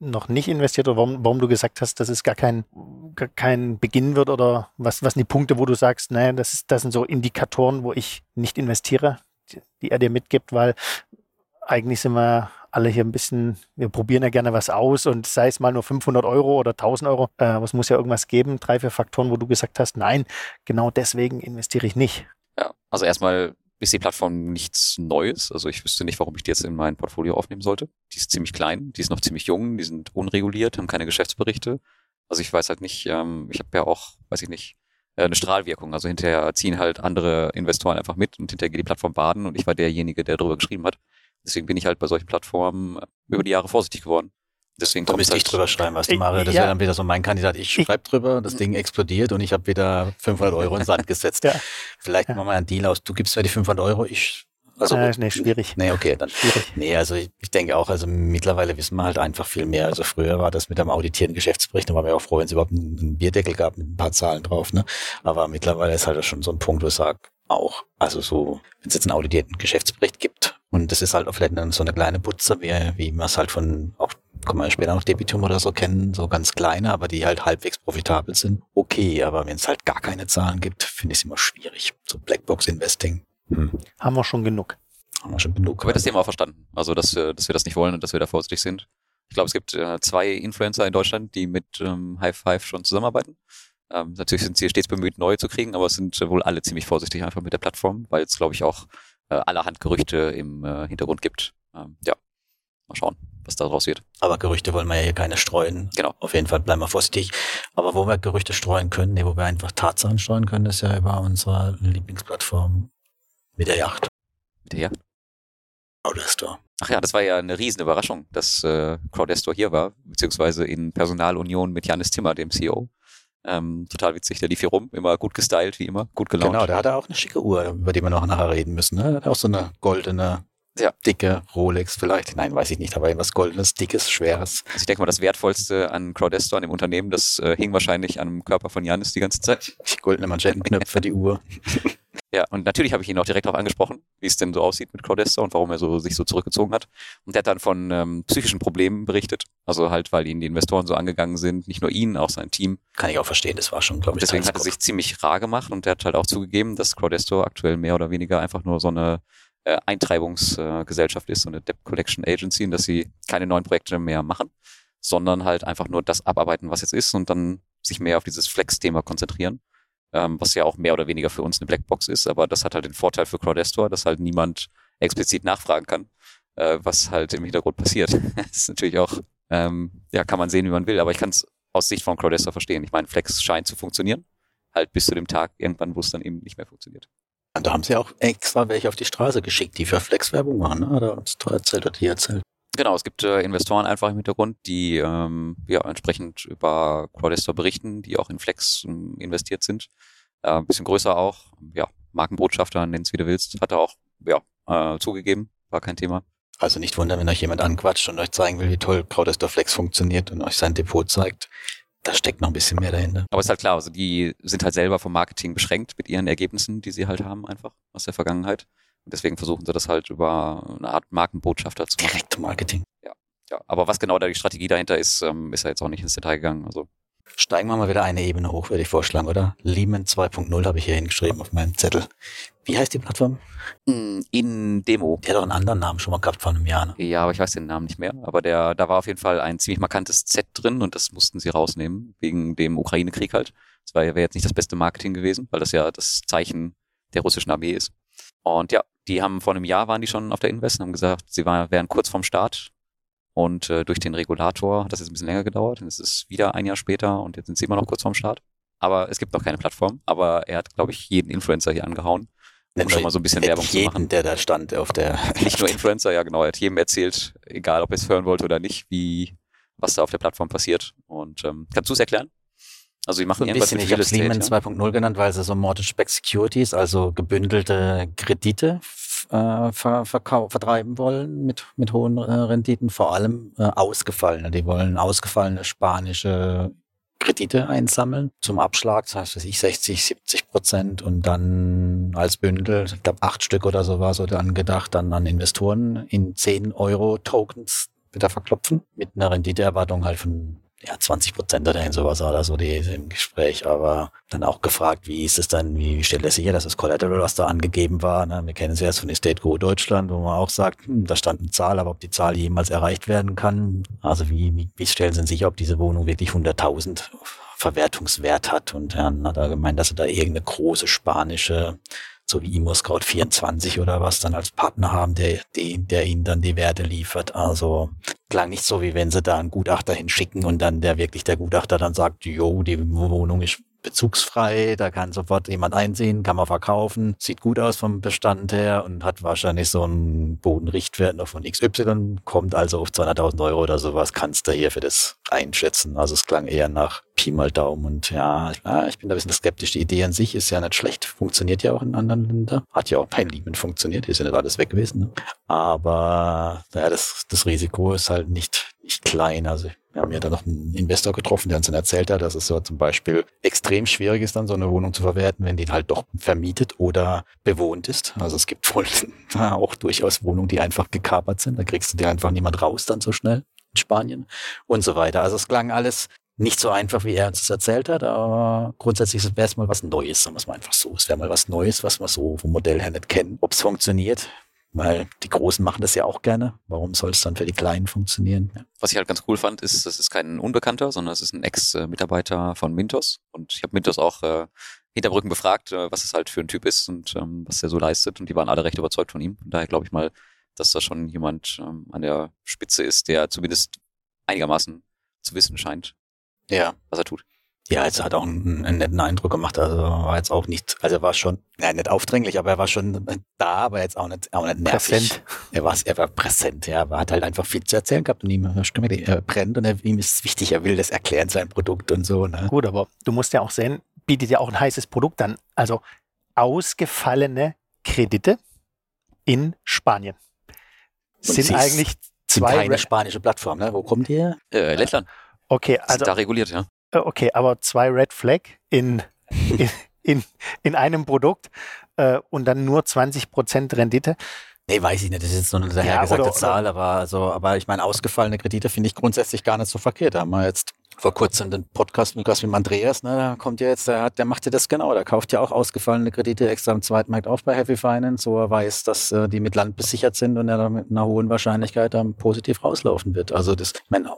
Speaker 2: noch nicht investiert oder warum, warum du gesagt hast, dass es gar kein, gar kein Beginn wird oder was, was sind die Punkte, wo du sagst, naja, das, ist, das sind so Indikatoren, wo ich nicht investiere, die, die er dir mitgibt, weil eigentlich sind wir alle hier ein bisschen, wir probieren ja gerne was aus und sei es mal nur 500 Euro oder 1000 Euro, äh, es muss ja irgendwas geben, drei, vier Faktoren, wo du gesagt hast, nein, genau deswegen investiere ich nicht.
Speaker 1: Ja, also erstmal ist die Plattform nichts Neues. Also ich wüsste nicht, warum ich die jetzt in mein Portfolio aufnehmen sollte. Die ist ziemlich klein, die ist noch ziemlich jung, die sind unreguliert, haben keine Geschäftsberichte. Also ich weiß halt nicht, ähm, ich habe ja auch, weiß ich nicht, äh, eine Strahlwirkung. Also hinterher ziehen halt andere Investoren einfach mit und hinterher geht die Plattform baden und ich war derjenige, der darüber geschrieben hat. Deswegen bin ich halt bei solchen Plattformen über die Jahre vorsichtig geworden. Deswegen kommt
Speaker 3: müsste
Speaker 1: halt,
Speaker 3: ich drüber schreiben, was du Mario. Das
Speaker 2: ja.
Speaker 3: wäre dann wieder so mein Kandidat. Ich schreibe drüber, das Ding explodiert und ich habe wieder 500 Euro in den Sand gesetzt. <laughs>
Speaker 2: Ja.
Speaker 3: Vielleicht
Speaker 2: Ja.
Speaker 3: machen wir einen Deal aus. Du gibst mir die 500 Euro, ich... Also
Speaker 2: äh, nee, schwierig.
Speaker 3: Nee, okay, dann
Speaker 2: Schwierig.
Speaker 3: Nee, also ich, ich denke auch, also mittlerweile wissen wir halt einfach viel mehr. Also früher war das mit dem auditierten Geschäftsbericht, da waren wir auch froh, wenn es überhaupt einen, einen Bierdeckel gab mit ein paar Zahlen drauf. Ne? Aber mittlerweile ist halt schon so ein Punkt, wo ich sage, auch, also so, wenn es jetzt einen auditierten Geschäftsbericht gibt und das ist halt auch vielleicht dann so eine kleine Putze, wie, wie man es halt von, auch kommen wir ja später noch Debitum oder so kennen, so ganz kleine, aber die halt halbwegs profitabel sind. Okay, aber wenn es halt gar keine Zahlen gibt, finde ich es immer schwierig. So Blackbox-Investing. Hm.
Speaker 2: Haben wir schon genug.
Speaker 3: Haben wir schon genug.
Speaker 1: Aber das Thema auch verstanden. Also, dass wir, dass wir das nicht wollen und dass wir da vorsichtig sind. Ich glaube, es gibt äh, zwei Influencer in Deutschland, die mit ähm, High Five schon zusammenarbeiten. Ähm, natürlich sind sie stets bemüht, neue zu kriegen, aber es sind äh, wohl alle ziemlich vorsichtig einfach mit der Plattform, weil es, glaube ich, auch äh, allerhand Gerüchte im äh, Hintergrund gibt. Ähm, ja, mal schauen, was daraus wird.
Speaker 3: Aber Gerüchte wollen wir ja hier keine streuen.
Speaker 1: Genau.
Speaker 3: Auf jeden Fall bleiben wir vorsichtig. Aber wo wir Gerüchte streuen können, nee, wo wir einfach Tatsachen streuen können, ist ja über unsere Lieblingsplattform mit der Yacht.
Speaker 1: Mit der Jagd.
Speaker 3: Crowdestor.
Speaker 1: Ach ja, das war ja eine riesen Überraschung, dass äh, Crowdestor hier war, beziehungsweise in Personalunion mit Janis Timmer, dem CEO. Ähm, total witzig, der lief hier rum, immer gut gestylt, wie immer, gut gelaunt.
Speaker 3: Genau, der hatte auch eine schicke Uhr, über die wir noch nachher reden müssen. Ne? Der hat auch so eine goldene,
Speaker 1: Ja.
Speaker 3: dicke Rolex vielleicht. Nein, weiß ich nicht, aber irgendwas goldenes, dickes, schweres.
Speaker 1: Also ich denke mal, das Wertvollste an Crowdestor, an dem Unternehmen, das äh, hing wahrscheinlich an dem Körper von Janis die ganze Zeit.
Speaker 3: Die goldene Manschettenknöpfe, die Uhr. <laughs>
Speaker 1: Ja, und natürlich habe ich ihn auch direkt darauf angesprochen, wie es denn so aussieht mit Crowdestor und warum er so, sich so zurückgezogen hat. Und der hat dann von ähm, psychischen Problemen berichtet. Also halt, weil ihn die Investoren so angegangen sind, nicht nur ihn, auch sein Team.
Speaker 3: Kann ich auch verstehen, das war schon, glaube ich,
Speaker 1: Deswegen hat er sich ziemlich rar gemacht und er hat halt auch zugegeben, dass Crowdestor aktuell mehr oder weniger einfach nur so eine äh, Eintreibungsgesellschaft ist, so eine Debt Collection Agency, und dass sie keine neuen Projekte mehr machen, sondern halt einfach nur das abarbeiten, was jetzt ist und dann sich mehr auf dieses Flex-Thema konzentrieren, ähm, was ja auch mehr oder weniger für uns eine Blackbox ist, aber das hat halt den Vorteil für Crowdestor, dass halt niemand explizit nachfragen kann, äh, was halt im Hintergrund passiert. <laughs> das ist natürlich auch, ähm, ja, kann man sehen, wie man will, aber ich kann es aus Sicht von Crowdestor verstehen. Ich meine, Flex scheint zu funktionieren, halt bis zu dem Tag irgendwann, wo es dann eben nicht mehr funktioniert.
Speaker 3: Und da haben sie auch extra welche auf die Straße geschickt, die für Flex-Werbung machen. Ne? Hat er uns da erzählt oder die erzählt.
Speaker 1: Genau, es gibt äh, Investoren einfach im Hintergrund, die ähm, ja entsprechend über Crowdestor berichten, die auch in Flex ähm, investiert sind. Äh, ein bisschen größer auch. Ja, Markenbotschafter, nenn's wie du willst, hat er auch ja, äh, zugegeben, war kein Thema.
Speaker 3: Also nicht wundern, wenn euch jemand anquatscht und euch zeigen will, wie toll Crowdester funktioniert und euch sein Depot zeigt. Da steckt noch ein bisschen mehr dahinter.
Speaker 1: Aber ist halt klar, also die sind halt selber vom Marketing beschränkt mit ihren Ergebnissen, die sie halt haben, einfach aus der Vergangenheit. Und deswegen versuchen sie das halt über eine Art Markenbotschafter zu machen.
Speaker 3: Direkt Marketing.
Speaker 1: Ja. ja. Aber was genau da die Strategie dahinter ist, ähm, ist ja jetzt auch nicht ins Detail gegangen. Also
Speaker 3: Steigen wir mal wieder eine Ebene hoch, würde ich vorschlagen, oder? Lehman 2.0 habe ich hier hingeschrieben auf meinem Zettel. Wie heißt die Plattform?
Speaker 1: Hm, in Demo.
Speaker 3: Der hat doch einen anderen Namen schon mal gehabt vor einem Jahr. Ne?
Speaker 1: Ja, aber ich weiß den Namen nicht mehr. Aber der, da war auf jeden Fall ein ziemlich markantes Z drin und das mussten sie rausnehmen, wegen dem Ukraine-Krieg halt. Das wäre jetzt nicht das beste Marketing gewesen, weil das ja das Zeichen der russischen Armee ist. Und ja, die haben vor einem Jahr waren die schon auf der Invest und haben gesagt, sie war, wären kurz vorm Start und äh, durch den Regulator hat das jetzt ein bisschen länger gedauert. Und es ist wieder ein Jahr später und jetzt sind sie immer noch kurz vorm Start. Aber es gibt noch keine Plattform. Aber er hat, glaube ich, jeden Influencer hier angehauen, um schon mal so ein bisschen Werbung
Speaker 3: jeden,
Speaker 1: zu machen.
Speaker 3: der da stand auf der... <laughs>
Speaker 1: Nicht nur Influencer, ja genau. Er hat jedem erzählt, egal ob er es hören wollte oder nicht, wie was da auf der Plattform passiert. Und ähm, kannst du es erklären? Also sie machen
Speaker 3: so ein
Speaker 1: irgendwas
Speaker 3: bisschen, ich habe Lehman
Speaker 1: Estate,
Speaker 3: 2.0 genannt, weil sie so Mortgage-Backed Securities, also gebündelte Kredite äh, ver verkau- vertreiben wollen mit, mit hohen äh, Renditen, vor allem äh, ausgefallene. Die wollen ausgefallene spanische Kredite einsammeln zum Abschlag, das heißt, ich 60, 70 Prozent und dann als Bündel, ich glaube acht Stück oder so war so dann gedacht, dann an Investoren in 10 Euro Tokens wieder verklopfen mit einer Renditeerwartung halt von ja, 20 Prozent oder sowas oder so die im Gespräch, aber dann auch gefragt, wie ist es dann, wie, stellt er sicher, dass das Collateral, was da angegeben war, ne? wir kennen es erst von Estate Go Deutschland, wo man auch sagt, hm, da stand eine Zahl, aber ob die Zahl jemals erreicht werden kann, also wie, wie, wie stellen sie sicher, ob diese Wohnung wirklich 100.000 Verwertungswert hat und dann hat er gemeint, dass sie da irgendeine große spanische so wie ImmoScout 24 oder was dann als Partner haben, der, der, der ihnen dann die Werte liefert. Also klang nicht so, wie wenn sie da einen Gutachter hinschicken und dann der wirklich der Gutachter dann sagt, jo, die Wohnung ist bezugsfrei, da kann sofort jemand einsehen, kann man verkaufen, sieht gut aus vom Bestand her und hat wahrscheinlich so einen Bodenrichtwert noch von XY, kommt also auf 200.000 Euro oder sowas, kannst du hier für das einschätzen. Also es klang eher nach Pi mal Daumen und ja, ich bin da ein bisschen skeptisch. Die Idee an sich ist ja nicht schlecht, funktioniert ja auch in anderen Ländern, hat ja auch bei Lehman funktioniert, ist ja nicht alles weg gewesen. Ne? Aber ja, das, das Risiko ist halt nicht, nicht klein. Also wir haben ja da noch einen Investor getroffen, der uns dann erzählt hat, dass es so zum Beispiel extrem schwierig ist, dann so eine Wohnung zu verwerten, wenn die halt doch vermietet oder bewohnt ist. Also es gibt wohl <laughs> auch durchaus Wohnungen, die einfach gekapert sind. Da kriegst du dir einfach niemand raus dann so schnell in Spanien und so weiter. Also es klang alles nicht so einfach, wie er uns das erzählt hat, aber grundsätzlich wäre es mal was Neues, sagen wir es mal einfach so. Es wäre mal was Neues, was wir so vom Modell her nicht kennen. Ob es funktioniert, weil die Großen machen das ja auch gerne. Warum soll es dann für die Kleinen funktionieren? Ja.
Speaker 1: Was ich halt ganz cool fand, ist, das ist kein Unbekannter, sondern es ist ein Ex-Mitarbeiter von Mintos. Und ich habe Mintos auch äh, Hinterbrücken befragt, äh, was es halt für ein Typ ist und ähm, was er so leistet. Und die waren alle recht überzeugt von ihm. Und daher glaube ich mal, dass da schon jemand ähm, an der Spitze ist, der zumindest einigermaßen zu wissen scheint,
Speaker 3: Ja,
Speaker 1: was er tut.
Speaker 3: Ja, es hat auch einen, einen netten Eindruck gemacht. Also war jetzt auch nicht, also er war schon, ja, nicht aufdringlich, aber er war schon da, aber jetzt auch nicht, auch nicht nervig.
Speaker 2: Präsent.
Speaker 3: Er war, er war präsent, ja. Er hat halt einfach viel zu erzählen gehabt und ihm gemerkt, er brennt und er, ihm ist es wichtig, er will das erklären, sein Produkt und so. Ne?
Speaker 2: Gut, aber du musst ja auch sehen, bietet ja auch ein heißes Produkt an. Also ausgefallene Kredite in Spanien
Speaker 3: Und
Speaker 2: sind eigentlich
Speaker 3: Sind
Speaker 2: zwei.
Speaker 3: keine
Speaker 2: Ra-
Speaker 3: spanische Plattform, ne? Wo kommt die her?
Speaker 1: Äh, Lettland,
Speaker 2: okay,
Speaker 1: sind
Speaker 2: also
Speaker 1: da reguliert, ja.
Speaker 2: Äh, Okay, aber zwei Red Flag in, in, in, in einem Produkt äh, und dann nur 20% Rendite.
Speaker 3: Nee, weiß ich nicht. Das ist jetzt nur eine
Speaker 2: Ja,
Speaker 3: dahergesagte
Speaker 2: oder-
Speaker 3: Zahl, aber also, aber ich meine, ausgefallene Kredite finde ich grundsätzlich gar nicht so verkehrt. Da haben wir jetzt vor kurzem den Podcast mit mit dem Andreas, ne, da kommt ja jetzt, der, hat, der macht ja das genau, der kauft ja auch ausgefallene Kredite extra am Zweitmarkt auf bei Heavy Finance, wo er weiß, dass äh, die mit Land besichert sind und er da mit einer hohen Wahrscheinlichkeit dann positiv rauslaufen wird. Also das, ich meine,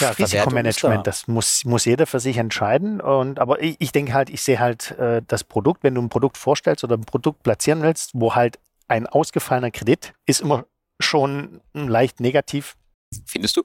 Speaker 2: Ja, Risikomanagement,
Speaker 3: da.
Speaker 2: das muss, muss jeder für sich entscheiden. Und, aber ich, ich denke halt, ich sehe halt äh, das Produkt, wenn du ein Produkt vorstellst oder ein Produkt platzieren willst, wo halt ein ausgefallener Kredit ist immer schon leicht negativ.
Speaker 1: Findest du?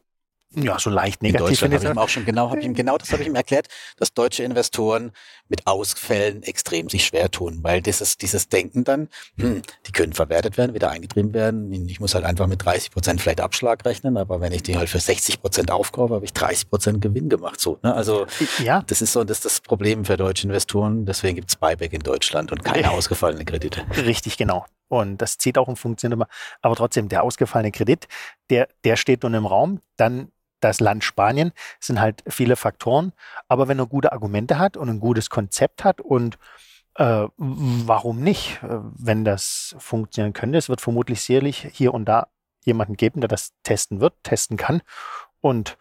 Speaker 2: Ja, so leicht
Speaker 3: In
Speaker 2: negativ.
Speaker 3: Deutschland
Speaker 2: finde
Speaker 3: habe ich ihm auch schon genau, habe ich ihm genau das habe ich ihm erklärt, dass deutsche Investoren mit Ausfällen extrem sich schwer tun, weil dieses dieses Denken dann, hm, die können verwertet werden, wieder eingetrieben werden. Ich muss halt einfach mit 30 Prozent vielleicht Abschlag rechnen, aber wenn ich die halt für 60 Prozent aufkaufe, habe ich 30 Prozent Gewinn gemacht. So, ne? Also
Speaker 2: Ja,
Speaker 3: das ist so das, ist das Problem für deutsche Investoren. Deswegen gibt's Buyback in Deutschland und keine <laughs> ausgefallene Kredite.
Speaker 2: richtig, genau. Und das zieht auch und funktioniert immer. Aber trotzdem, der ausgefallene Kredit, der, der steht nun im Raum. Dann das Land Spanien sind halt viele Faktoren. Aber wenn er gute Argumente hat und ein gutes Konzept hat und äh, warum nicht, äh, wenn das funktionieren könnte? Es wird vermutlich sicherlich hier und da jemanden geben, der das testen wird, testen kann. Und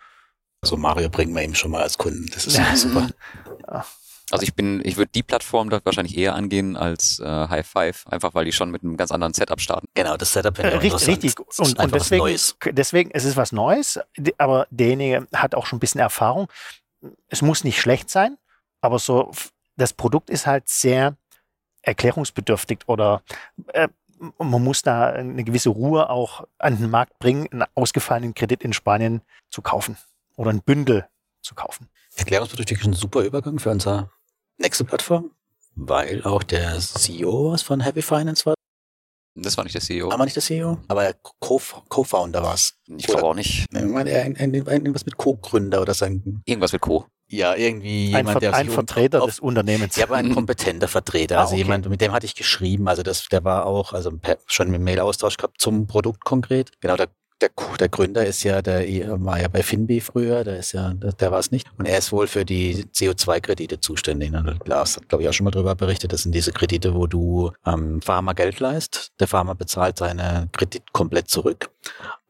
Speaker 3: also Mario bringen wir ihm schon mal als Kunden. Das ist <laughs> ja super.
Speaker 1: Also ich bin, ich würde die Plattform dort wahrscheinlich eher angehen als äh, High Five, einfach weil die schon mit einem ganz anderen Setup starten.
Speaker 3: Genau, das Setup
Speaker 2: äh, richtig, richtig. Und, und deswegen, deswegen, es ist was Neues, aber derjenige hat auch schon ein bisschen Erfahrung. Es muss nicht schlecht sein, aber so das Produkt ist halt sehr erklärungsbedürftig oder äh, man muss da eine gewisse Ruhe auch an den Markt bringen, einen ausgefallenen Kredit in Spanien zu kaufen oder ein Bündel zu kaufen.
Speaker 3: Erklärungsbedürftig ist ein super Übergang für unsere nächste Plattform, weil auch der CEO was von Happy Finance war.
Speaker 1: Das war nicht der CEO.
Speaker 3: Aber nicht der CEO, aber der Co-Founder war es.
Speaker 1: Ich glaube auch nicht.
Speaker 3: Ich meine, irgendwas mit Co-Gründer oder sein.
Speaker 1: Irgendwas mit Co.
Speaker 3: Ja, irgendwie
Speaker 2: ein, jemand, der
Speaker 3: ein
Speaker 2: Vertreter des Unternehmens.
Speaker 3: Ja, aber ein <laughs> kompetenter Vertreter. Ah, also okay. jemand, mit dem hatte ich geschrieben. Also das, der war auch, also schon mit Mail-Austausch gehabt zum Produkt konkret. Genau, der der, der Gründer ist ja, der war ja bei Finbi früher, der ist ja, der, der war es nicht. Und er ist wohl für die CO2-Kredite zuständig. Und Lars hat, glaube ich, auch schon mal darüber berichtet. Das sind diese Kredite, wo du ähm, Farmer Geld leist. Der Farmer bezahlt seine Kredit komplett zurück.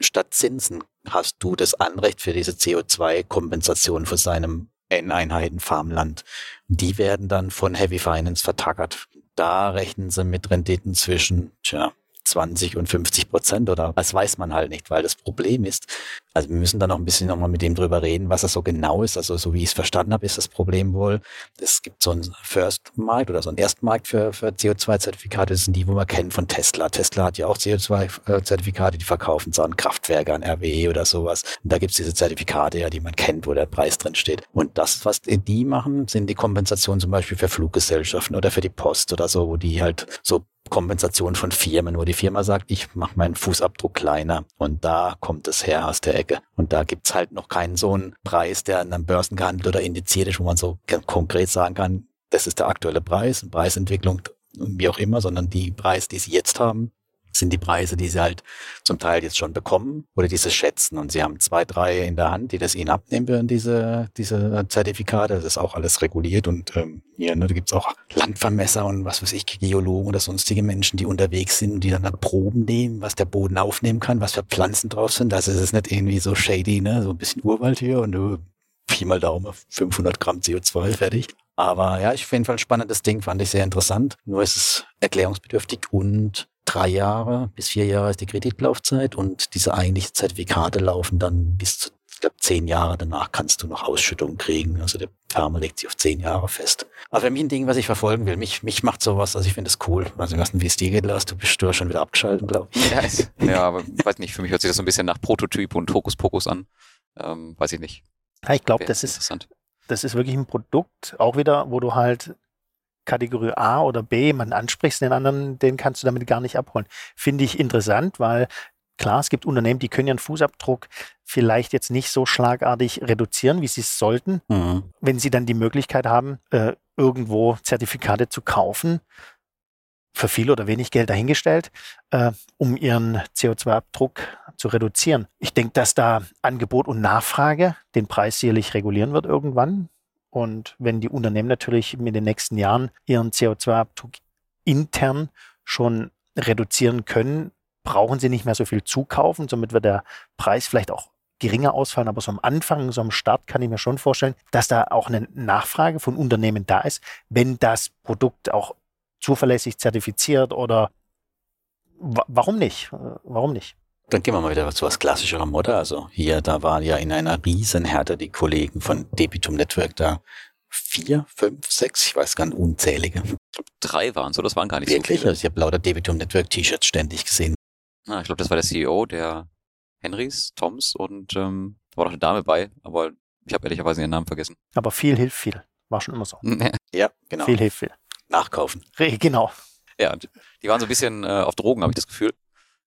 Speaker 3: Statt Zinsen hast du das Anrecht für diese CO2-Kompensation für seinem N-Einheiten Farmland. Die werden dann von Heavy Finance vertackert. Da rechnen sie mit Renditen zwischen, tja, 20 und 50 Prozent oder das weiß man halt nicht, weil das Problem ist, also wir müssen da noch ein bisschen nochmal mit dem drüber reden, was das so genau ist. Also so wie ich es verstanden habe, ist das Problem wohl, es gibt so einen First-Markt oder so einen Erstmarkt für, für CO2-Zertifikate, das sind die, wo man kennt von Tesla. Tesla hat ja auch CO2-Zertifikate, die verkaufen so an Kraftwerke, an RWE oder sowas. Und da gibt's diese Zertifikate ja, die man kennt, wo der Preis drin steht. Und das, was die machen, sind die Kompensationen zum Beispiel für Fluggesellschaften oder für die Post oder so, wo die halt so Kompensation von Firmen, wo die Firma sagt, ich mache meinen Fußabdruck kleiner und da kommt es her aus der Ecke. Und da gibt's halt noch keinen so einen Preis, der an einem Börsen gehandelt oder indiziert ist, wo man so konkret sagen kann, das ist der aktuelle Preis, Preisentwicklung, wie auch immer, sondern die Preis, die sie jetzt haben, sind die Preise, die sie halt zum Teil jetzt schon bekommen oder diese schätzen. Und sie haben zwei, drei in der Hand, die das ihnen abnehmen würden, diese, diese Zertifikate. Das ist auch alles reguliert und ähm, hier, ne, da gibt's auch Landvermesser und was weiß ich, Geologen oder sonstige Menschen, die unterwegs sind und die dann, dann Proben nehmen, was der Boden aufnehmen kann, was für Pflanzen drauf sind. Das ist es nicht irgendwie so shady, ne? so ein bisschen Urwald hier und du Pi mal Daumen, 500 Gramm CO2, fertig. Aber ja, ich auf jeden Fall ein spannendes Ding, fand ich sehr interessant. Nur ist es erklärungsbedürftig und drei Jahre bis vier Jahre ist die Kreditlaufzeit und diese eigentlichen Zertifikate laufen dann bis zu ich glaube, zehn Jahre danach kannst du noch Ausschüttungen kriegen. Also der Farmer legt sich auf zehn Jahre fest. Aber für mich ein Ding, was ich verfolgen will. Mich, mich macht sowas, also ich finde das cool. Also, was wie es dir geht, Lars, du bist du schon wieder abgeschaltet, glaube ich.
Speaker 1: Ja, <laughs> ja, aber weiß nicht, für mich hört sich das so ein bisschen nach Prototyp und Hokuspokus an. Ähm, weiß ich nicht.
Speaker 2: Ja, ich glaube, das ist, das ist wirklich ein Produkt, auch wieder, wo du halt Kategorie A oder B man ansprichst, den anderen, den kannst du damit gar nicht abholen. Finde ich interessant, weil klar, es gibt Unternehmen, die können ihren Fußabdruck vielleicht jetzt nicht so schlagartig reduzieren, wie sie es sollten, mhm. wenn sie dann die Möglichkeit haben, äh, irgendwo Zertifikate zu kaufen, für viel oder wenig Geld dahingestellt, äh, um ihren CO2-Abdruck zu reduzieren. Ich denke, dass da Angebot und Nachfrage den Preis sicherlich regulieren wird irgendwann. Und wenn die Unternehmen natürlich in den nächsten Jahren ihren CO2-Abdruck intern schon reduzieren können, brauchen sie nicht mehr so viel zukaufen. Somit wird der Preis vielleicht auch geringer ausfallen. Aber so am Anfang, so am Start kann ich mir schon vorstellen, dass da auch eine Nachfrage von Unternehmen da ist, wenn das Produkt auch zuverlässig zertifiziert oder warum nicht? Warum nicht?
Speaker 3: Dann gehen wir mal wieder zu was klassischerem Modell. Also hier, da waren ja in einer Riesenhärte die Kollegen von Debitum Network da. Vier, fünf, sechs, ich weiß gar nicht, unzählige. Ich
Speaker 1: glaube, drei waren so, das waren gar nicht
Speaker 3: Wirklich?
Speaker 1: so viele.
Speaker 3: Also ich habe lauter Debitum Network T-Shirts ständig gesehen.
Speaker 1: Ah, ich glaube, das war der CEO, der Henrys, Toms und ähm, war noch eine Dame bei, aber ich habe ehrlicherweise ihren Namen vergessen.
Speaker 2: Aber viel hilft viel. War schon immer so. <laughs>
Speaker 3: ja, genau.
Speaker 2: Viel hilft viel.
Speaker 3: Nachkaufen.
Speaker 2: Genau.
Speaker 1: Ja, die waren so ein bisschen äh, auf Drogen, habe ich das Gefühl.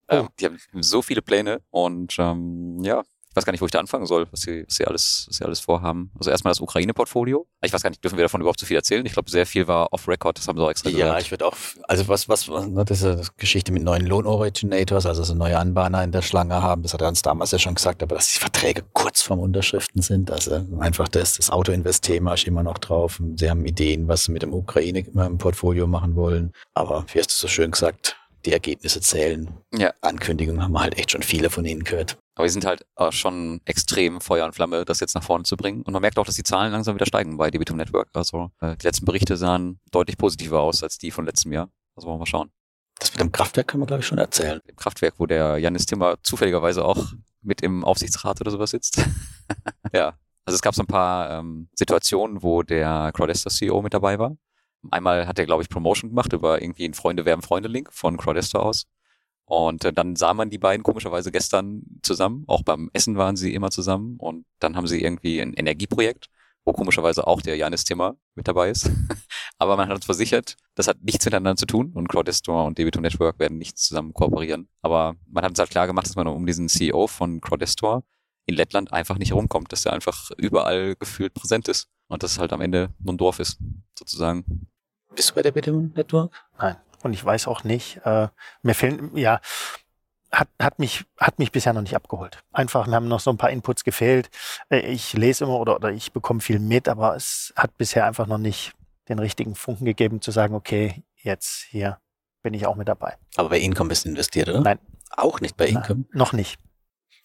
Speaker 1: Oh. Ähm, die haben so viele Pläne und ähm, ja, weiß gar nicht, wo ich da anfangen soll, was sie, was sie alles, was sie alles vorhaben. Also erstmal das Ukraine-Portfolio. Ich weiß gar nicht, dürfen wir davon überhaupt zu viel erzählen? Ich glaube, sehr viel war off-Record, das haben sie auch extra
Speaker 3: Ja,
Speaker 1: gesagt.
Speaker 3: ich würde auch, also was, was, ne, diese Geschichte mit neuen Loan-Originators, also so neue Anbahner in der Schlange haben, das hat er uns damals ja schon gesagt, aber dass die Verträge kurz vorm Unterschriften sind, also einfach das, das Auto-Invest-Thema ist immer noch drauf. Sie haben Ideen, was sie mit dem Ukraine-Portfolio machen wollen, aber wie hast du so schön gesagt, die Ergebnisse zählen.
Speaker 1: Ja.
Speaker 3: Ankündigungen haben wir halt echt schon viele von ihnen gehört.
Speaker 1: Aber die sind halt äh, schon extrem Feuer und Flamme, das jetzt nach vorne zu bringen. Und man merkt auch, dass die Zahlen langsam wieder steigen bei Debitum Network. Also äh, die letzten Berichte sahen deutlich positiver aus als die von letztem Jahr. Also wollen wir mal schauen.
Speaker 3: Das mit dem Kraftwerk können wir, glaube ich, schon erzählen.
Speaker 1: Im Kraftwerk, wo der Janis Timmer zufälligerweise auch mit im Aufsichtsrat oder sowas sitzt. <laughs> ja. Also es gab so ein paar ähm, Situationen, wo der Crowdester CEO mit dabei war. Einmal hat er, glaube ich, Promotion gemacht über irgendwie einen Freunde werben Freunde-Link von Crowdester aus. Und äh, dann sah man die beiden komischerweise gestern zusammen. Auch beim Essen waren sie immer zusammen. Und dann haben sie irgendwie ein Energieprojekt, wo komischerweise auch der Janis Timmer mit dabei ist. <laughs> Aber man hat uns versichert, das hat nichts miteinander zu tun und Crowdestor und Debitum Network werden nicht zusammen kooperieren. Aber man hat uns halt klar gemacht, dass man um diesen CEO von Crowdestor in Lettland einfach nicht herumkommt, dass er einfach überall gefühlt präsent ist und dass es halt am Ende nur ein Dorf ist, sozusagen.
Speaker 3: Bist du bei der Bitum Network?
Speaker 2: Nein. Und ich weiß auch nicht, äh, mir fehlen, ja, hat, hat mich, hat mich bisher noch nicht abgeholt. Einfach, mir haben noch so ein paar Inputs gefehlt. Äh, Ich lese immer oder, oder ich bekomme viel mit, aber es hat bisher einfach noch nicht den richtigen Funken gegeben, zu sagen, okay, jetzt hier bin ich auch mit dabei.
Speaker 3: Aber bei Income bist du investiert, oder?
Speaker 2: Nein.
Speaker 3: Auch nicht bei
Speaker 2: Nein,
Speaker 3: Income?
Speaker 2: noch nicht.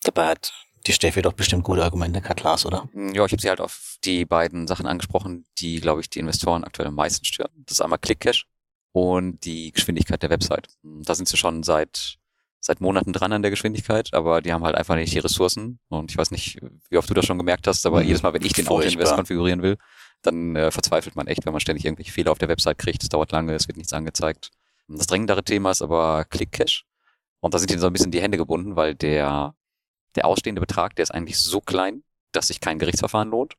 Speaker 3: Dabei hat die Steffi doch bestimmt gute Argumente, Kat Klaas, oder?
Speaker 1: Ja, ich habe sie halt auf die beiden Sachen angesprochen, die, glaube ich, die Investoren aktuell am meisten stören. Das ist einmal ClickCash und die Geschwindigkeit der Website. Da sind sie schon seit seit Monaten dran an der Geschwindigkeit, aber die haben halt einfach nicht die Ressourcen. Und ich weiß nicht, wie oft du das schon gemerkt hast, aber
Speaker 3: Mhm.
Speaker 1: jedes Mal, wenn ich den Auto-Invest konfigurieren will, dann äh, verzweifelt man echt, wenn man ständig irgendwelche Fehler auf der Website kriegt. Es dauert lange, es wird nichts angezeigt. Das dringendere Thema ist aber ClickCash. Und da sind ihnen so ein bisschen die Hände gebunden, weil der, der ausstehende Betrag, der ist eigentlich so klein, dass sich kein Gerichtsverfahren lohnt.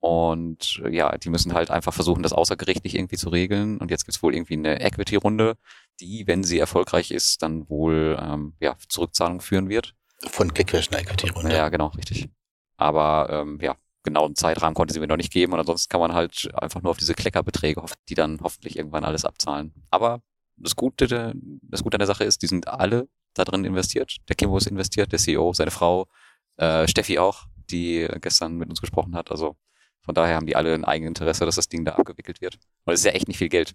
Speaker 1: Und äh, ja, die müssen halt einfach versuchen, das außergerichtlich irgendwie zu regeln. Und jetzt gibt's wohl irgendwie eine Equity-Runde, die, wenn sie erfolgreich ist, dann wohl ähm, ja, Zurückzahlung führen wird.
Speaker 3: Von ClickCash eine Equity-Runde.
Speaker 1: Ja, genau, richtig. Aber ähm, ja, genauen Zeitrahmen konnte sie mir noch nicht geben. Und ansonsten kann man halt einfach nur auf diese Kleckerbeträge hoffen, die dann hoffentlich irgendwann alles abzahlen. Aber das Gute, das Gute an der Sache ist, die sind alle da drin investiert. Der Kimbo ist investiert, der CEO, seine Frau, äh, Steffi auch, die gestern mit uns gesprochen hat. Also von daher haben die alle ein Eigeninteresse, dass das Ding da abgewickelt wird. Und es ist ja echt nicht viel Geld.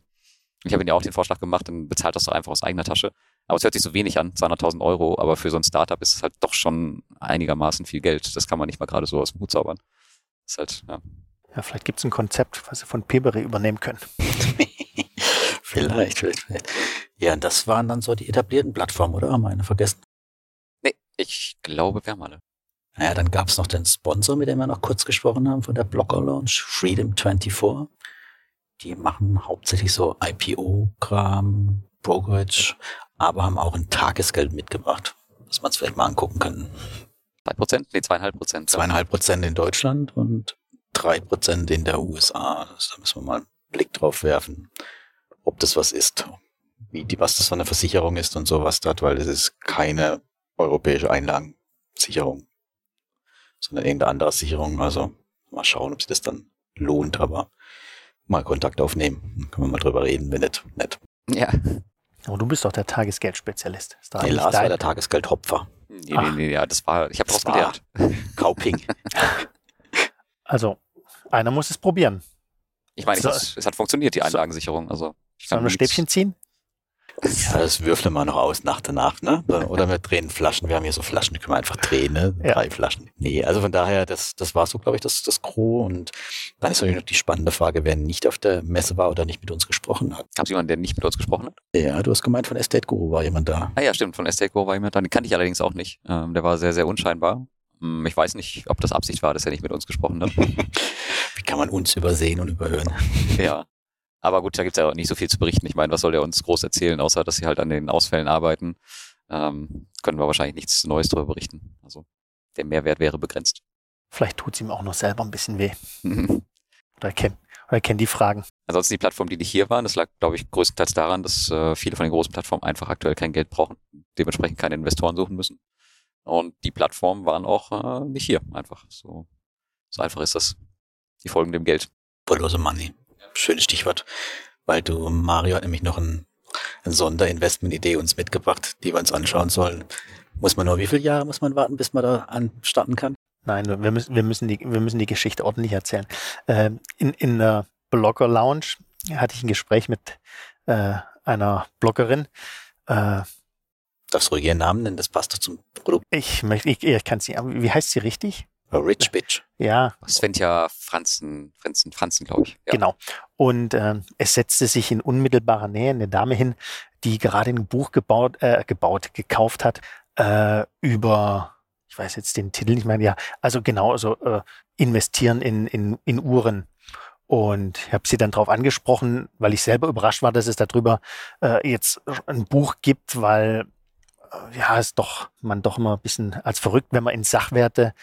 Speaker 1: Ich habe ihnen ja auch den Vorschlag gemacht, dann bezahlt das doch einfach aus eigener Tasche. Aber es hört sich so wenig an, 200.000 Euro, aber für so ein Startup ist es halt doch schon einigermaßen viel Geld. Das kann man nicht mal gerade so aus dem Hut zaubern. Das ist halt, ja.
Speaker 2: Ja, vielleicht gibt es ein Konzept, was sie von Pebery übernehmen können. <laughs>
Speaker 3: vielleicht, vielleicht, vielleicht. Ja, und das waren dann so die etablierten Plattformen, oder? Haben wir eine vergessen?
Speaker 1: Nee, ich glaube, wir haben alle.
Speaker 3: Naja, dann gab es noch den Sponsor, mit dem wir noch kurz gesprochen haben, von der Blogger Launch, Freedom24. Die machen hauptsächlich so IPO-Kram, Brokerage, aber haben auch ein Tagesgeld mitgebracht, dass man es vielleicht mal angucken kann.
Speaker 1: Drei Prozent? Nee, zweieinhalb Prozent.
Speaker 3: Zweieinhalb Prozent in Deutschland und drei Prozent in der USA. Also da müssen wir mal einen Blick drauf werfen, ob das was ist, wie die, was das für eine Versicherung ist und sowas dort, weil das ist keine europäische Einlagensicherung, sondern irgendeine andere Sicherung. Also mal schauen, ob sich das dann lohnt, aber mal Kontakt aufnehmen. Dann können wir mal drüber reden, wenn nicht, nicht.
Speaker 1: Ja.
Speaker 2: Aber du bist doch der Tagesgeldspezialist. Ist
Speaker 3: Nee, Lars war
Speaker 2: dein-
Speaker 3: der Tagesgeldhopfer.
Speaker 1: Nee, nee,
Speaker 2: Ach.
Speaker 1: nee, ja, das war, ich habe
Speaker 3: Das
Speaker 1: daraus
Speaker 3: war-
Speaker 1: gelernt. <laughs>
Speaker 3: Kauping.
Speaker 2: Also, einer muss es probieren.
Speaker 1: Ich meine,
Speaker 2: So.
Speaker 1: es, hat- es hat funktioniert, die Einlagensicherung. Also, ich
Speaker 2: Sollen wir
Speaker 1: nichts-
Speaker 2: Stäbchen ziehen?
Speaker 3: Ja, das würfeln wir noch aus nach der Nacht, ne? Oder wir drehen Flaschen. Wir haben hier so Flaschen, die können wir einfach drehen, ne?
Speaker 2: Ja.
Speaker 3: Drei Flaschen. Nee, also von daher, das, das war so, glaube ich, das, das Gros. Und dann ist natürlich noch die spannende Frage, wer nicht auf der Messe war oder nicht mit uns gesprochen hat.
Speaker 1: Gab es jemanden, der nicht mit uns gesprochen hat?
Speaker 3: Ja, du hast gemeint, von Estate Guru war jemand da.
Speaker 1: Ah ja, stimmt, von Estate Go war jemand da. Den kannte ich allerdings auch nicht. Ähm, der war sehr, sehr unscheinbar. Hm, Ich weiß nicht, ob das Absicht war, dass er nicht mit uns gesprochen hat. <laughs>
Speaker 3: Wie kann man uns übersehen und überhören?
Speaker 1: ja. Aber gut, da gibt's ja auch nicht so viel zu berichten. Ich meine, was soll der uns groß erzählen, außer dass sie halt an den Ausfällen arbeiten? Ähm, können wir wahrscheinlich nichts Neues darüber berichten. Also der Mehrwert wäre begrenzt.
Speaker 2: Vielleicht tut es ihm auch noch selber ein bisschen weh. <laughs> Oder er kennt, oder er kennt die Fragen.
Speaker 1: Ansonsten die Plattformen, die nicht hier waren, das lag, glaube ich, größtenteils daran, dass äh, viele von den großen Plattformen einfach aktuell kein Geld brauchen, dementsprechend keine Investoren suchen müssen. Und die Plattformen waren auch äh, nicht hier, einfach. So, so einfach ist das. Die folgen dem Geld.
Speaker 3: Bullose Money. Schönes Stichwort. Weil du, Mario hat nämlich noch ein, eine Sonderinvestment-Idee uns mitgebracht, die wir uns anschauen sollen. Muss man nur wie viele Jahre muss man warten, bis man da anstarten kann?
Speaker 2: Nein, wir müssen, wir müssen, die, wir müssen die Geschichte ordentlich erzählen. Ähm, in, in der Blogger Lounge hatte ich ein Gespräch mit äh, einer Bloggerin. Äh,
Speaker 3: Darfst ruhig ihren Namen nennen, das passt doch zum Produkt.
Speaker 2: Ich möchte, ich, ich kann sie, wie heißt sie richtig?
Speaker 3: Rich Bitch.
Speaker 2: Ja.
Speaker 1: Svenja Franzen, Franzen, Franzen, glaube ich.
Speaker 2: Ja. Genau. Und äh, es setzte sich in unmittelbarer Nähe eine Dame hin, die gerade ein Buch gebaut, äh, gebaut, gekauft hat äh, über, ich weiß jetzt den Titel nicht mehr, ja, also genau, also äh, investieren in, in, in Uhren. Und ich habe sie dann darauf angesprochen, weil ich selber überrascht war, dass es darüber äh, jetzt ein Buch gibt, weil äh, ja, es doch man doch immer ein bisschen als verrückt, wenn man in Sachwerte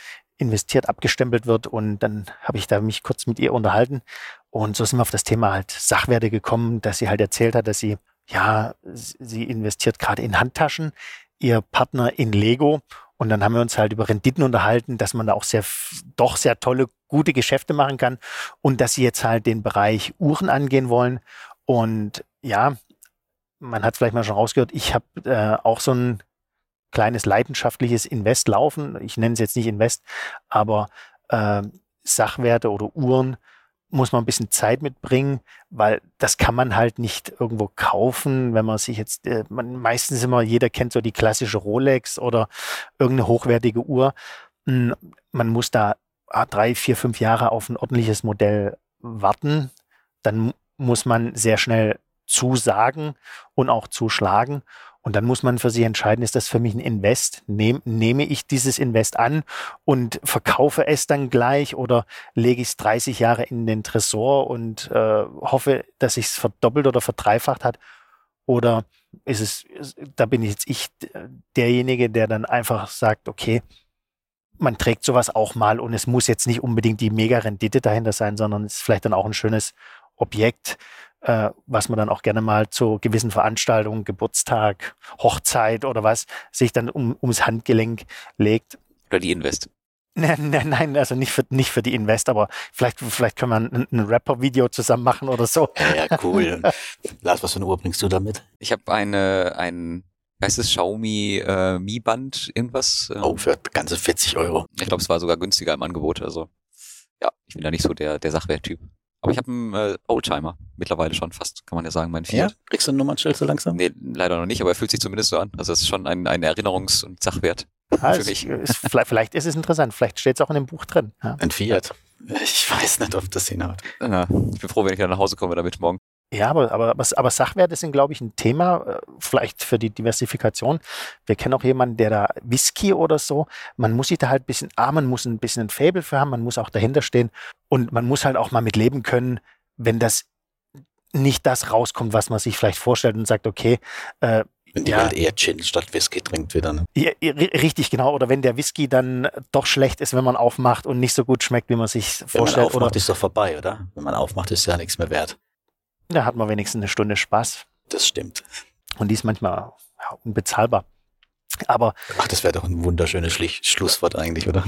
Speaker 2: investiert, abgestempelt wird. Und dann habe ich da mich kurz mit ihr unterhalten. Und so sind wir auf das Thema halt Sachwerte gekommen, dass sie halt erzählt hat, dass sie, ja, sie investiert gerade in Handtaschen, ihr Partner in Lego. Und dann haben wir uns halt über Renditen unterhalten, dass man da auch sehr, doch sehr tolle, gute Geschäfte machen kann und dass sie jetzt halt den Bereich Uhren angehen wollen. Und ja, man hat vielleicht mal schon rausgehört, ich habe äh, auch so ein kleines leidenschaftliches Invest laufen. Ich nenne es jetzt nicht Invest, aber äh, Sachwerte oder Uhren muss man ein bisschen Zeit mitbringen, weil das kann man halt nicht irgendwo kaufen, wenn man sich jetzt, äh, man, meistens immer, jeder kennt so die klassische Rolex oder irgendeine hochwertige Uhr. Hm, man muss da ah, drei, vier, fünf Jahre auf ein ordentliches Modell warten. Dann muss man sehr schnell zusagen und auch zuschlagen. Und dann muss man für sich entscheiden, ist das für mich ein Invest? Nehm, nehme ich dieses Invest an und verkaufe es dann gleich oder lege ich es 30 Jahre in den Tresor und äh, hoffe, dass sich es verdoppelt oder verdreifacht hat? Oder ist es, da bin ich jetzt ich derjenige, der dann einfach sagt, okay, man trägt sowas auch mal und es muss jetzt nicht unbedingt die Mega-Rendite dahinter sein, sondern es ist vielleicht dann auch ein schönes Objekt, äh, was man dann auch gerne mal zu gewissen Veranstaltungen, Geburtstag, Hochzeit oder was, sich dann um, ums Handgelenk legt.
Speaker 1: Oder die Invest.
Speaker 2: Nein, <laughs> nein, nein, also nicht für, nicht für die Invest, aber vielleicht, vielleicht können wir ein, ein Rapper-Video zusammen machen oder so.
Speaker 3: Ja, ja cool. <laughs> Lars, was für eine Uhr bringst du damit?
Speaker 1: Ich habe eine, ein, heißt es Xiaomi äh, Mi Band, irgendwas?
Speaker 3: Ähm, oh, für ganze 40 Euro.
Speaker 1: Ich glaube, es war sogar günstiger im Angebot, also ja, ich bin da nicht so der, der Sachwerttyp. Aber ich habe einen äh, Oldtimer mittlerweile schon fast, kann man ja sagen, mein Fiat. Ja?
Speaker 3: Kriegst du ein Nummernschild so langsam?
Speaker 1: Nee, leider noch nicht, aber er fühlt sich zumindest so an. Also es ist schon ein, ein Erinnerungs- und Sachwert
Speaker 2: ah, für mich. Ist, vielleicht ist es interessant, vielleicht steht es auch in dem Buch drin.
Speaker 3: Ja. Ein Fiat. Ich weiß nicht, ob das hinhaut.
Speaker 1: Ja, ich bin froh, wenn ich dann nach Hause komme damit morgen.
Speaker 2: Ja, aber, aber, aber Sachwerte sind, glaube ich, ein Thema, äh, vielleicht für die Diversifikation. Wir kennen auch jemanden, der da Whisky oder so, man muss sich da halt ein bisschen, ah, man muss ein bisschen ein Fable für haben, man muss auch dahinter stehen und man muss halt auch mal mit leben können, wenn das nicht das rauskommt, was man sich vielleicht vorstellt und sagt, okay, äh,
Speaker 3: wenn die ja. Welt eher Gin statt Whisky trinkt wieder. Ne?
Speaker 2: Ja, richtig, genau. Oder wenn der Whisky dann doch schlecht ist, wenn man aufmacht und nicht so gut schmeckt, wie man sich vorstellt. Wenn man
Speaker 3: aufmacht, oder ist doch vorbei, oder? Wenn man aufmacht, ist ja nichts mehr wert.
Speaker 2: Da hat man wenigstens eine Stunde Spaß.
Speaker 3: Das stimmt.
Speaker 2: Und die ist manchmal ja, unbezahlbar. Aber.
Speaker 3: Ach, das wäre doch ein wunderschönes Schli Schlusswort eigentlich, oder?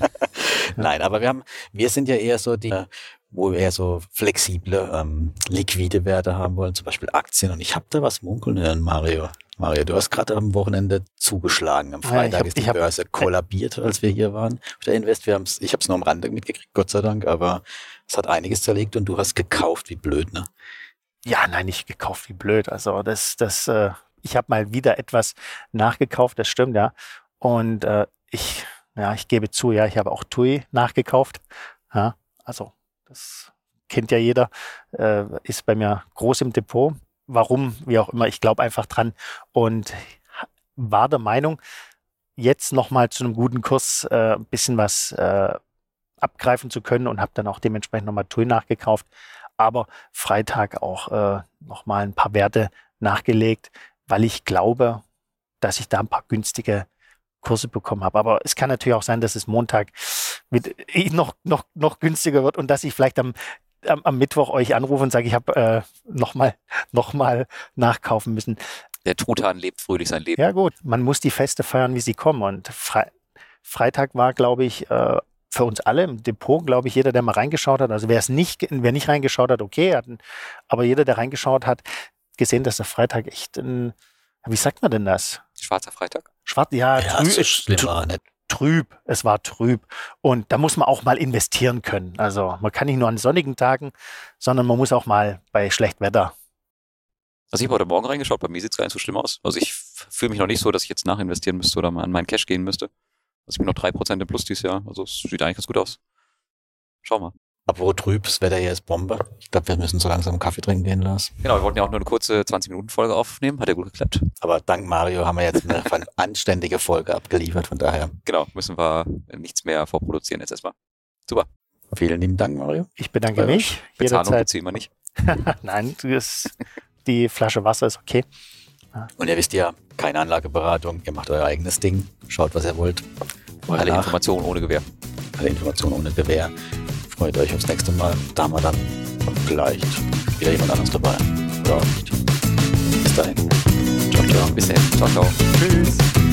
Speaker 3: <laughs> Nein, aber wir haben, wir sind ja eher so die, wo wir eher so flexible, ähm, liquide Werte haben wollen, zum Beispiel Aktien. Und ich habe da was munkeln hören, Mario. Mario, du hast gerade am Wochenende zugeschlagen. Am Freitag ja, hab, ist die Börse hab, kollabiert, als wir hier waren. Der Invest, wir haben's, ich habe es nur am Rande mitgekriegt, Gott sei Dank, aber es hat einiges zerlegt und du hast gekauft, wie blöd, ne?
Speaker 2: Ja, nein, nicht gekauft, wie blöd. Also das, das, äh, ich habe mal wieder etwas nachgekauft, das stimmt, ja. Und äh, ich, ja, ich gebe zu, ja, ich habe auch TUI nachgekauft. Ja, also das kennt ja jeder, äh, ist bei mir groß im Depot. Warum, wie auch immer, ich glaube einfach dran und war der Meinung, jetzt nochmal zu einem guten Kurs äh, ein bisschen was äh, abgreifen zu können und habe dann auch dementsprechend nochmal TUI nachgekauft. Aber Freitag auch äh, nochmal ein paar Werte nachgelegt, weil ich glaube, dass ich da ein paar günstige Kurse bekommen habe. Aber es kann natürlich auch sein, dass es Montag mit, äh, noch, noch, noch günstiger wird und dass ich vielleicht am, am, am Mittwoch euch anrufe und sage, ich habe äh, nochmal <laughs> noch mal nachkaufen müssen.
Speaker 1: Der Truthahn lebt fröhlich sein Leben.
Speaker 2: Ja gut, man muss die Feste feiern, wie sie kommen. Und Fre Freitag war, glaube ich, äh, für uns alle im Depot, glaube ich, jeder, der mal reingeschaut hat, also wer es nicht, wer nicht reingeschaut hat, okay, hatten, aber jeder, der reingeschaut hat, gesehen, dass der Freitag echt ein, wie sagt man denn das?
Speaker 1: Schwarzer Freitag?
Speaker 2: Schwarz, ja,
Speaker 3: Ja,
Speaker 2: trü
Speaker 3: so schlimm war nicht.
Speaker 2: trüb. Es war trüb. Und da muss man auch mal investieren können. Also man kann nicht nur an sonnigen Tagen, sondern man muss auch mal bei schlecht Wetter.
Speaker 1: Also ich habe heute Morgen reingeschaut, bei mir sieht es gar nicht so schlimm aus. Also ich fühle mich noch nicht so, dass ich jetzt nachinvestieren müsste oder mal an meinen Cash gehen müsste. Also ich bin noch 3% im Plus dieses Jahr. Also es sieht eigentlich ganz gut aus. Schau mal.
Speaker 3: Apropos trüb, das Wetter hier ist Bombe. Ich glaube, wir müssen so langsam Kaffee trinken gehen, Lars.
Speaker 1: Genau, wir wollten ja auch nur eine kurze 20-Minuten-Folge aufnehmen. Hat ja gut geklappt.
Speaker 3: Aber dank Mario haben wir jetzt eine <laughs> anständige Folge abgeliefert. Von daher
Speaker 1: Genau, müssen wir nichts mehr vorproduzieren jetzt erstmal. Super.
Speaker 3: vielen lieben Dank, Mario.
Speaker 2: Ich bedanke
Speaker 3: Ja,
Speaker 2: mich.
Speaker 1: Bezahlung
Speaker 2: Jederzeit.
Speaker 1: beziehen wir nicht. <laughs>
Speaker 2: Nein, das, die Flasche Wasser ist okay.
Speaker 3: Und ihr wisst ja, keine Anlageberatung. Ihr macht euer eigenes Ding. Schaut, was ihr wollt.
Speaker 1: Alle. Informationen ohne Gewähr.
Speaker 3: Alle Informationen ohne Gewähr. Freut euch aufs nächste Mal. Da haben wir dann vielleicht wieder jemand anderes dabei. Oder auch nicht. Bis dahin. Ciao, ciao.
Speaker 1: Bis dahin. Ciao, ciao.
Speaker 2: Tschüss.